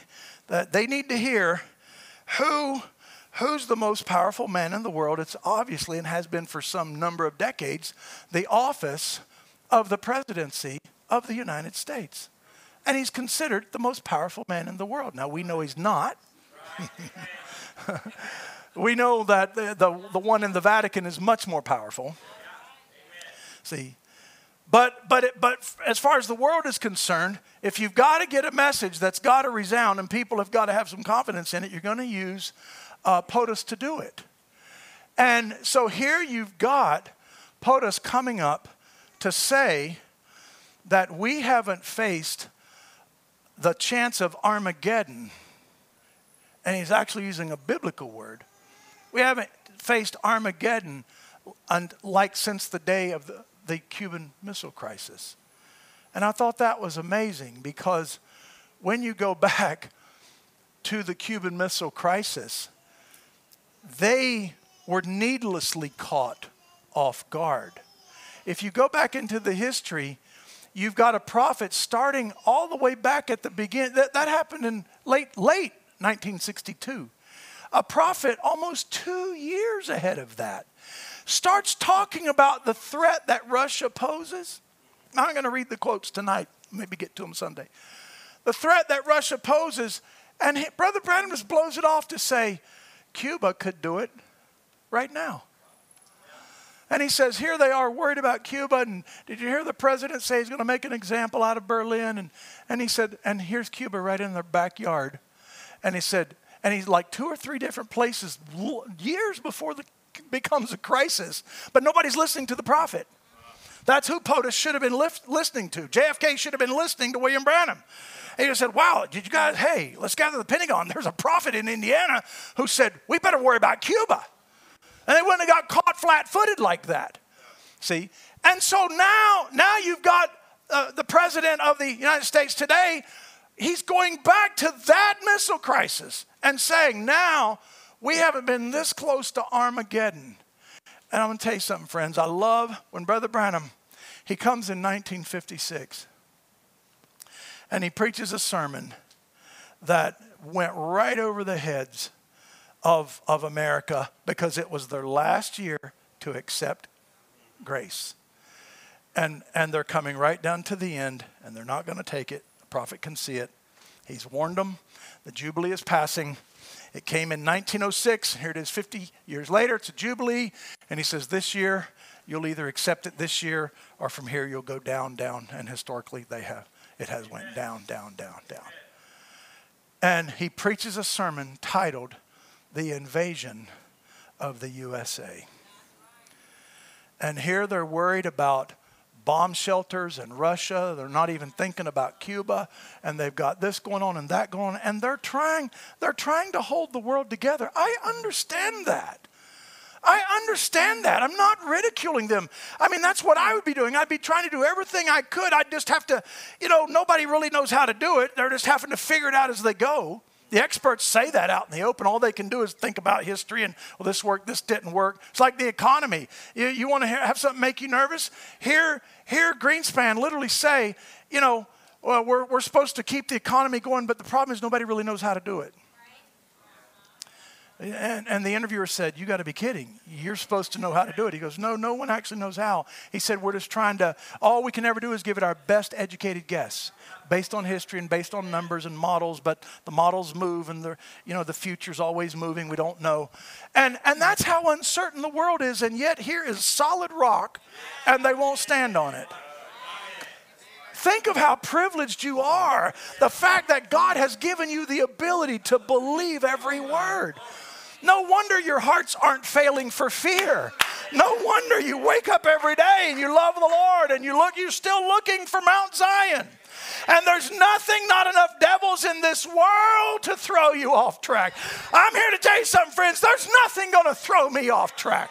[SPEAKER 1] that they need to hear, who who's the most powerful man in the world? It's obviously and has been for some number of decades the office of the presidency of the United States. And he's considered the most powerful man in the world. Now, we know he's not. *laughs* We know that the, the, the one in the Vatican is much more powerful. See, but, but, it, but as far as the world is concerned, if you've got to get a message that's got to resound and people have got to have some confidence in it, you're going to use uh, POTUS to do it. And so here you've got POTUS coming up to say that we haven't faced the chance of Armageddon, and he's actually using a biblical word. We haven't faced Armageddon like since the day of the, the Cuban Missile Crisis. And I thought that was amazing because when you go *laughs* back to the Cuban Missile Crisis, they were needlessly caught off guard. If you go back into the history, you've got a prophet starting all the way back at the beginning. That, that happened in late, late 1962. A prophet almost two years ahead of that starts talking about the threat that Russia poses. I'm going to read the quotes tonight, maybe get to them Sunday. The threat that Russia poses, and he, Brother Branham blows it off to say, Cuba could do it right now. And he says, Here they are worried about Cuba. And did you hear the president say he's going to make an example out of Berlin? And, and he said, And here's Cuba right in their backyard. And he said, And he's like two or three different places years before the becomes a crisis, but nobody's listening to the prophet. That's who POTUS should have been lift, listening to. JFK should have been listening to William Branham. And he said, Wow, did you guys, hey, let's gather the Pentagon. There's a prophet in Indiana who said, We better worry about Cuba. And they wouldn't have got caught flat footed like that. See? And so now, now you've got uh, the president of the United States today. He's going back to that missile crisis and saying, Now we haven't been this close to Armageddon. And I'm going to tell you something, friends. I love when Brother Branham, he comes in 1956 and he preaches a sermon that went right over the heads of, of America because it was their last year to accept grace. And, and they're coming right down to the end, and they're not going to take it. Prophet can see it. He's warned them. The Jubilee is passing. It came in 1906. Here it is 50 years later. It's a Jubilee. And he says, This year, you'll either accept it this year or from here you'll go down, down. And historically, they have. It has went down, down, down, down. And he preaches a sermon titled the invasion of the USA. And here they're worried about bomb shelters in Russia. They're not even thinking about Cuba. And they've got this going on and that going on. And they're trying, they're trying to hold the world together. I understand that. I understand that. I'm not ridiculing them. I mean, that's what I would be doing. I'd be trying to do everything I could. I'd just have to, you know, nobody really knows how to do it. They're just having to figure it out as they go. The experts say that out in the open. All they can do is think about history and, well, this worked, this didn't work. It's like the economy. You, you want to have something make you nervous? Hear, hear Greenspan literally say, you know, well, we're, we're supposed to keep the economy going, but the problem is nobody really knows how to do it. And, and, the interviewer said, You got to be kidding. You're supposed to know how to do it. He goes, No, no one actually knows how. He said, We're just trying to, all we can ever do is give it our best educated guess based on history and based on numbers and models, but the models move and the, you know, the future's always moving. We don't know. And, and that's how uncertain the world is. And yet here is solid rock and they won't stand on it. Think of how privileged you are. The fact that God has given you the ability to believe every word. No wonder your hearts aren't failing for fear. No wonder you wake up every day and you love the Lord and you look, you're still looking for Mount Zion. And there's nothing, not enough devils in this world to throw you off track. I'm here to tell you something, friends. There's nothing going to throw me off track.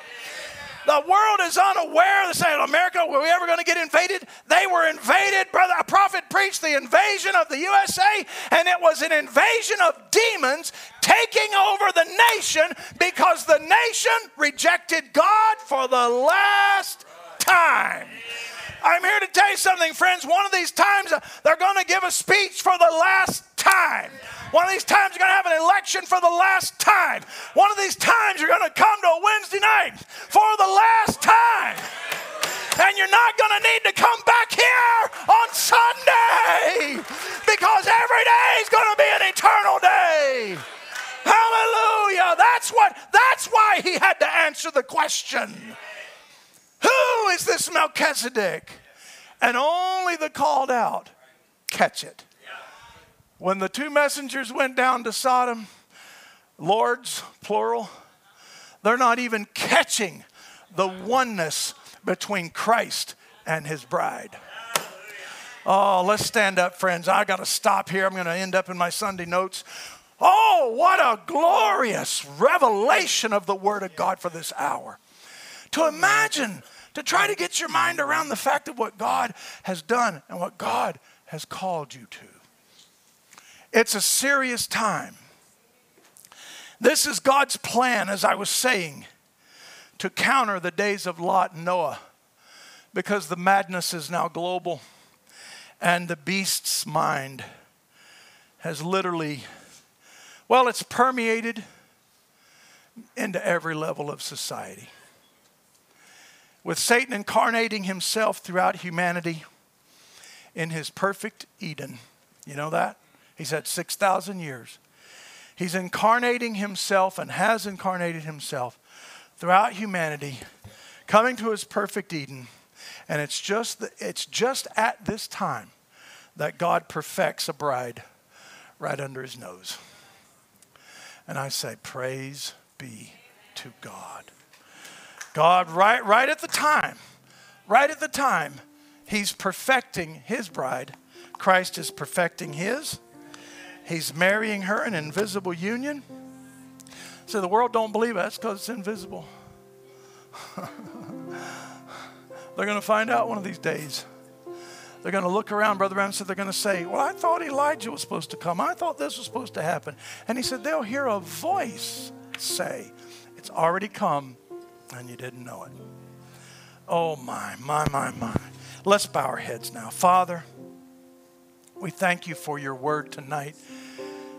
[SPEAKER 1] The world is unaware. They say, America, were we ever going to get invaded? They were invaded. Brother, a prophet preached the invasion of the USA, and it was an invasion of demons taking over the nation because the nation rejected God for the last time. I'm here to tell you something, friends. One of these times, uh, they're going to give a speech for the last time. One of these times, you're going to have an election for the last time. One of these times, you're going to come to a Wednesday night for the last time. And you're not going to need to come back here on Sunday because every day is going to be an eternal day. Hallelujah. That's what that's why he had to answer the question. Who is this Melchizedek? And only the called out catch it. When the two messengers went down to Sodom, lords, plural, they're not even catching the oneness between Christ and his bride. Oh, let's stand up, friends. I got to stop here. I'm going to end up in my Sunday notes. Oh, what a glorious revelation of the Word of God for this hour. To imagine, to try to get your mind around the fact of what God has done and what God has called you to. It's a serious time. This is God's plan, as I was saying, to counter the days of Lot and Noah because the madness is now global and the beast's mind has literally, well, it's permeated into every level of society. With Satan incarnating himself throughout humanity in his perfect Eden. You know that? He's had 6,000 years. He's incarnating himself and has incarnated himself throughout humanity, coming to his perfect Eden. And it's just, the, it's just at this time that God perfects a bride right under his nose. And I say, Praise be to God. God, right, right at the time, right at the time, he's perfecting his bride. Christ is perfecting his. He's marrying her in invisible union. So the world don't believe. That's because it's invisible. *laughs* They're going to find out one of these days. They're going to look around, Brother Branham said, they're going to say, Well, I thought Elijah was supposed to come. I thought this was supposed to happen. And he said, They'll hear a voice say, It's already come, and you didn't know it. Oh, my, my, my, my. Let's bow our heads now. Father, we thank you for your word tonight.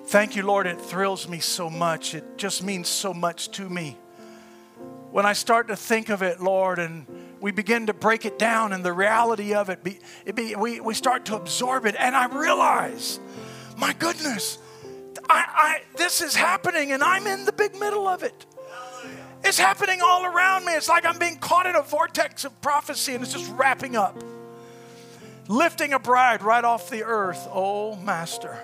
[SPEAKER 1] Thank you, Lord. It thrills me so much. It just means so much to me. When I start to think of it, Lord, and we begin to break it down and the reality of it, be, it be, we, we start to absorb it. And I realize, my goodness, I, I, this is happening and I'm in the big middle of it. It's happening all around me. It's like I'm being caught in a vortex of prophecy and it's just wrapping up. Lifting a bride right off the earth. Oh, Master.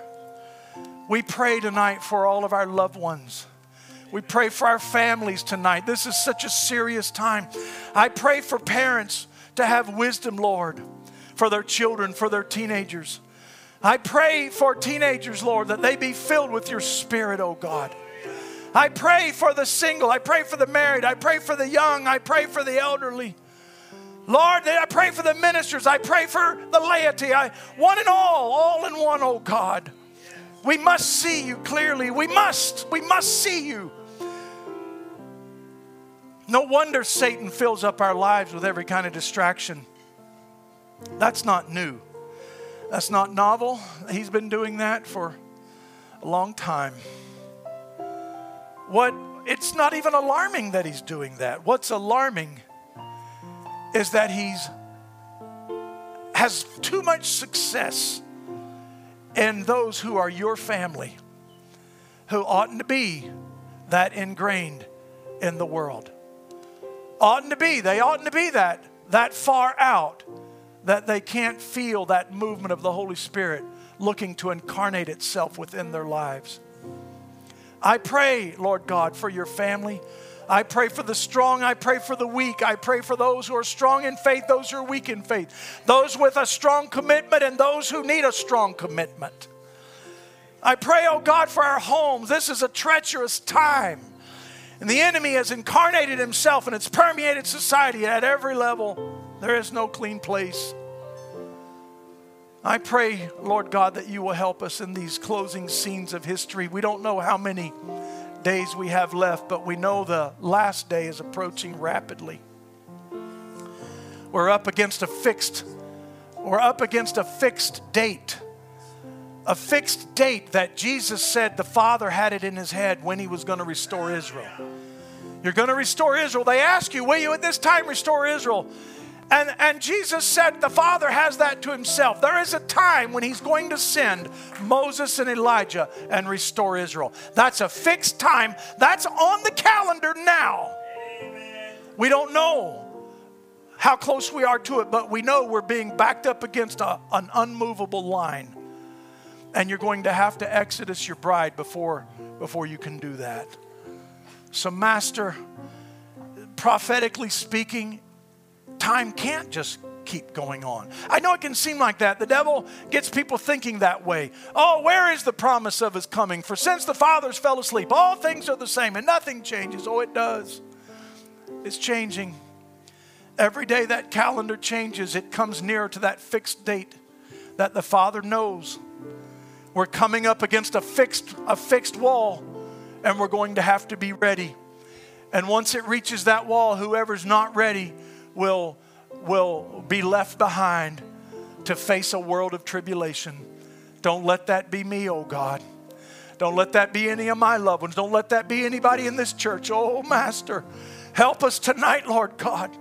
[SPEAKER 1] We pray tonight for all of our loved ones. We pray for our families tonight. This is such a serious time. I pray for parents to have wisdom, Lord, for their children, for their teenagers. I pray for teenagers, Lord, that they be filled with your spirit, oh God. I pray for the single. I pray for the married. I pray for the young. I pray for the elderly. Lord, I pray for the ministers. I pray for the laity. I, one and all, all in one, oh God. We must see you clearly. We must. We must see you. No wonder Satan fills up our lives with every kind of distraction. That's not new. That's not novel. He's been doing that for a long time. What it's not even alarming that he's doing that. What's alarming is that he's has too much success in those who are your family who oughtn't to be that ingrained in the world oughtn't to be. They oughtn't to be that, that far out that they can't feel that movement of the Holy Spirit looking to incarnate itself within their lives. I pray, Lord God, for your family. I pray for the strong. I pray for the weak. I pray for those who are strong in faith, those who are weak in faith, those with a strong commitment, and those who need a strong commitment. I pray, oh God, for our homes. This is a treacherous time. And the enemy has incarnated himself and it's permeated society at every level. There is no clean place. I pray, Lord God, that you will help us in these closing scenes of history. We don't know how many days we have left, but we know the last day is approaching rapidly. We're up against a fixed we're up against a fixed date. A fixed date that Jesus said the Father had it in his head when he was going to restore Israel. You're going to restore Israel. They ask you, Will you at this time restore Israel? And, and Jesus said the Father has that to himself. There is a time when he's going to send Moses and Elijah and restore Israel. That's a fixed time. That's on the calendar now. We don't know how close we are to it, but we know we're being backed up against a, an unmovable line. And you're going to have to exodus your bride before, before you can do that. So, Master, prophetically speaking, time can't just keep going on. I know it can seem like that. The devil gets people thinking that way. Oh, where is the promise of his coming? For since the fathers fell asleep, all things are the same and nothing changes. Oh, it does. It's changing. Every day that calendar changes, it comes nearer to that fixed date that the Father knows. We're coming up against a fixed, a fixed wall, and we're going to have to be ready. And once it reaches that wall, whoever's not ready will, will be left behind to face a world of tribulation. Don't let that be me, oh God. Don't let that be any of my loved ones. Don't let that be anybody in this church. Oh, Master, help us tonight, Lord God.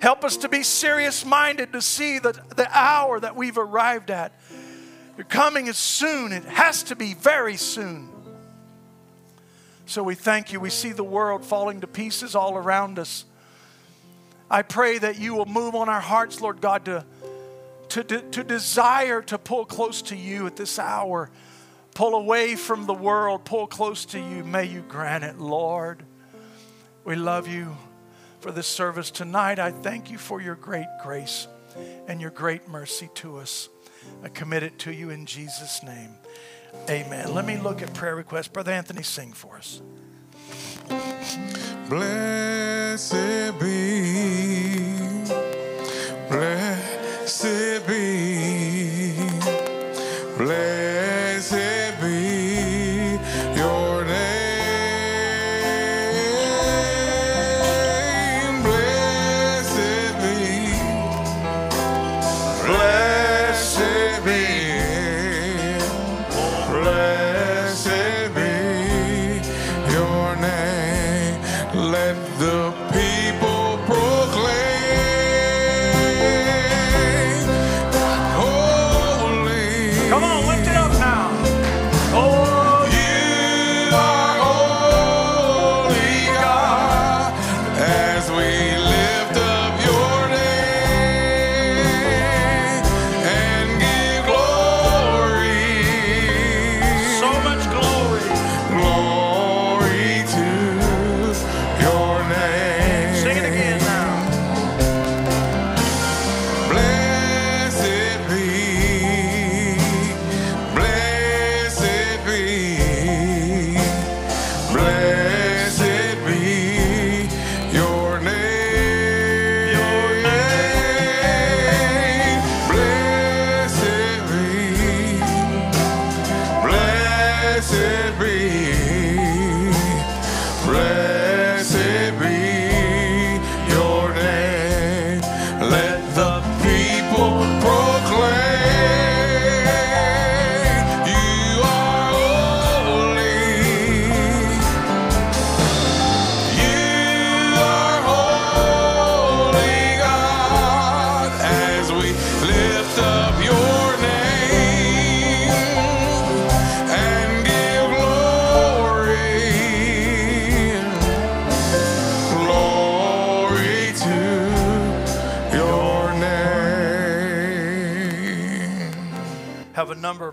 [SPEAKER 1] Help us to be serious minded to see the, the hour that we've arrived at. Your coming is soon, it has to be very soon. So we thank you. We see the world falling to pieces all around us. I pray that you will move on our hearts, Lord God, to, to, to desire to pull close to you at this hour. Pull away from the world, pull close to you. May you grant it, Lord. We love you for this service tonight. I thank you for your great grace and your great mercy to us. I commit it to you in Jesus' name. Amen. Let me look at prayer requests. Brother Anthony, sing for us.
[SPEAKER 2] Blessed be, blessed be,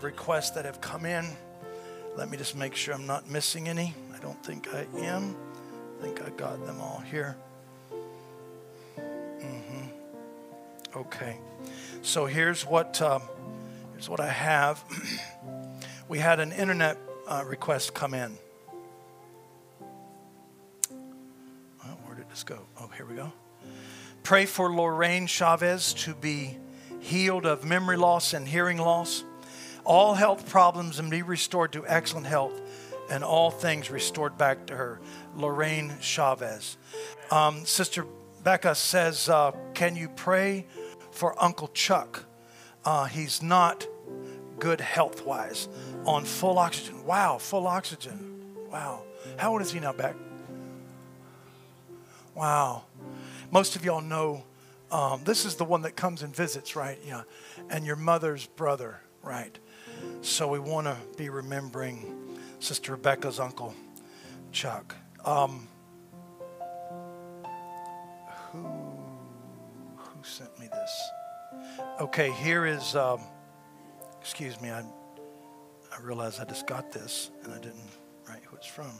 [SPEAKER 1] of requests that have come in. Let me just make sure I'm not missing any. I don't think I am. I think I got them all here. hmm Okay. So here's what um, here's what I have. *clears throat* we had an internet uh, request come in. Oh, where did this go? Oh, here we go. Pray for Lorraine Chavez to be healed of memory loss and hearing loss, all health problems, and be restored to excellent health, and all things restored back to her. Lorraine Chavez. Um, Sister Becca says, uh, Can you pray for Uncle Chuck? Uh, he's not good health wise, on full oxygen. Wow, full oxygen. Wow. How old is he now, Beck? Wow. Most of y'all know um, this is the one that comes and visits, right? Yeah. And your mother's brother, right? So we want to be remembering Sister Rebecca's uncle, Chuck. Um, who, who sent me this? Okay, here is, um, excuse me, I, I realize I just got this and I didn't write who it's from.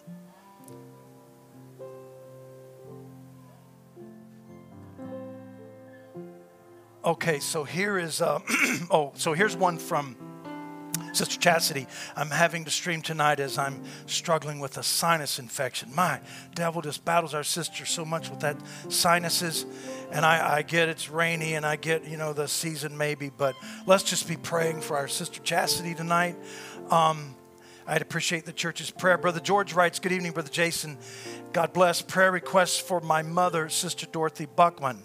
[SPEAKER 1] Okay, so here is, uh, *clears throat* oh, so here's one from Sister Chastity. I'm having to stream tonight as I'm struggling with a sinus infection. My devil just battles our sister so much with that sinuses. And I, I get it's rainy and I get, you know, the season maybe, but let's just be praying for our sister Chastity tonight. Um, I'd appreciate the church's prayer. Brother George writes, Good evening, Brother Jason. God bless. Prayer requests for my mother, Sister Dorothy Buckman.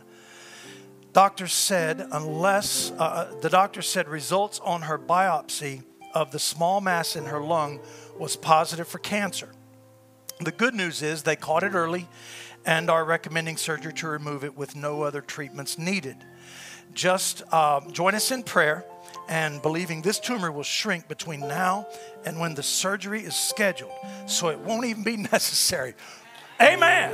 [SPEAKER 1] Doctor said, unless uh, uh, the doctor said results on her biopsy of the small mass in her lung was positive for cancer. The good news is they caught it early and are recommending surgery to remove it with no other treatments needed. Just uh, join us in prayer and believing this tumor will shrink between now and when the surgery is scheduled, so it won't even be *laughs* necessary. Amen.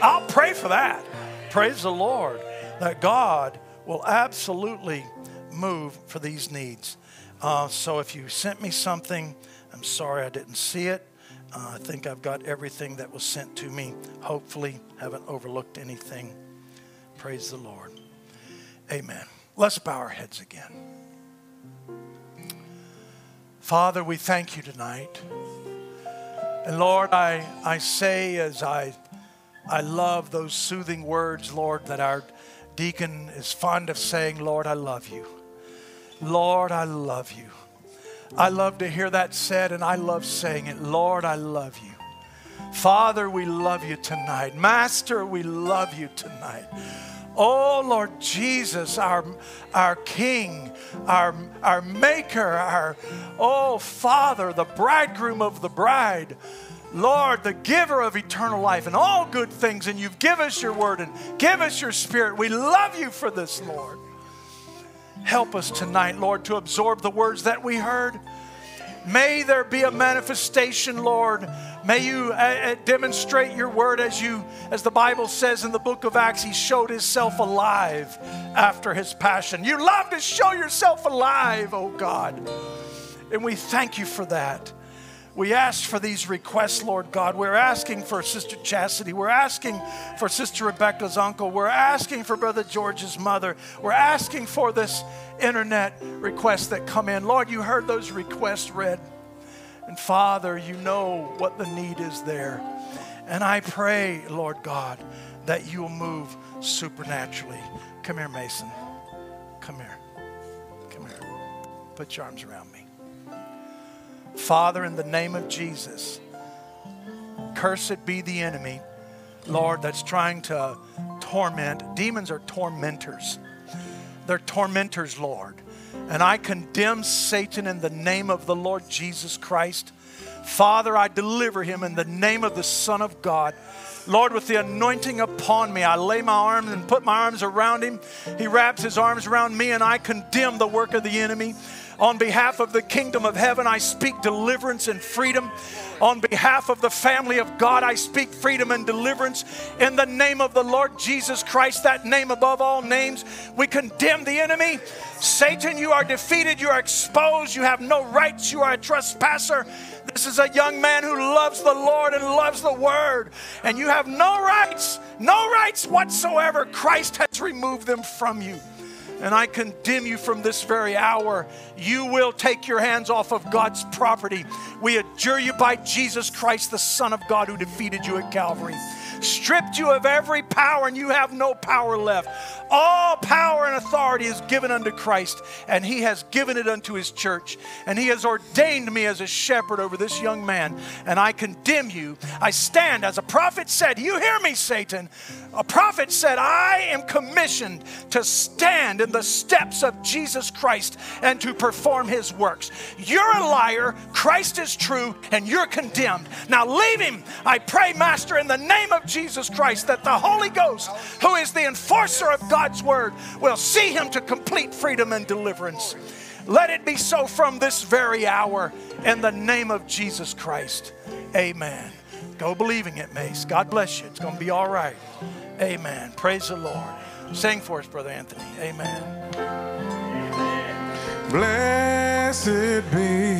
[SPEAKER 1] I'll pray for that. Praise the Lord that God will absolutely move for these needs. Uh, so if you sent me something, I'm sorry I didn't see it. Uh, I think I've got everything that was sent to me. Hopefully, haven't overlooked anything. Praise the Lord. Amen. Let's bow our heads again. Father, we thank you tonight. And Lord, I, I say as I, I love those soothing words, Lord, that our deacon is fond of saying, Lord, I love you. Lord, I love you. I love to hear that said, and I love saying it. Lord, I love you. Father, we love you tonight. Master, we love you tonight. Oh, Lord Jesus, our, our King, our, our Maker, our, oh, Father, the bridegroom of the bride. Lord, the giver of eternal life and all good things, and you've given us your word and give us your spirit. We love you for this, Lord. Help us tonight, Lord, to absorb the words that we heard. May there be a manifestation, Lord. May you uh, uh, demonstrate your word as you, as the Bible says in the book of Acts, he showed himself alive after his passion. You love to show yourself alive, oh God. And we thank you for that. We ask for these requests, Lord God. We're asking for Sister Chastity. We're asking for Sister Rebecca's uncle. We're asking for Brother George's mother. We're asking for this internet requests that come in. Lord, you heard those requests read. And Father, you know what the need is there. And I pray, Lord God, that you will move supernaturally. Come here, Mason. Come here. Come here. Put your arms around me. Father, in the name of Jesus, cursed be the enemy, Lord, that's trying to torment. Demons are tormentors. They're tormentors, Lord. And I condemn Satan in the name of the Lord Jesus Christ. Father, I deliver him in the name of the Son of God. Lord, with the anointing upon me, I lay my arms and put my arms around him. He wraps his arms around me, and I condemn the work of the enemy. On behalf of the kingdom of heaven, I speak deliverance and freedom. On behalf of the family of God, I speak freedom and deliverance. In the name of the Lord Jesus Christ, that name above all names, we condemn the enemy. Satan, you are defeated, you are exposed, you have no rights, you are a trespasser. This is a young man who loves the Lord and loves the word, and you have no rights, no rights whatsoever. Christ has removed them from you and I condemn you from this very hour. You will take your hands off of God's property. We adjure you by Jesus Christ, the Son of God, who defeated you at Calvary stripped you of every power, and you have no power left. All power and authority is given unto Christ, and He has given it unto His church. And He has ordained me as a shepherd over this young man, and I condemn you. I stand, as a prophet said, You hear me, Satan. A prophet said, I am commissioned to stand in the steps of Jesus Christ and to perform His works. You're a liar, Christ is true, and you're condemned. Now leave Him. I pray, Master, in the name of Jesus Christ, that the Holy Ghost, who is the enforcer of God's word, will see him to complete freedom and deliverance. Let it be so from this very hour in the name of Jesus Christ. Amen. Go believing it, Mace. God bless you. It's going to be all right. Amen. Praise the Lord. Sing for us, Brother Anthony. Amen.
[SPEAKER 2] Blessed be,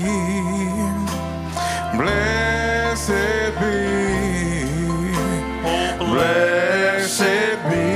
[SPEAKER 2] blessed be, blessed be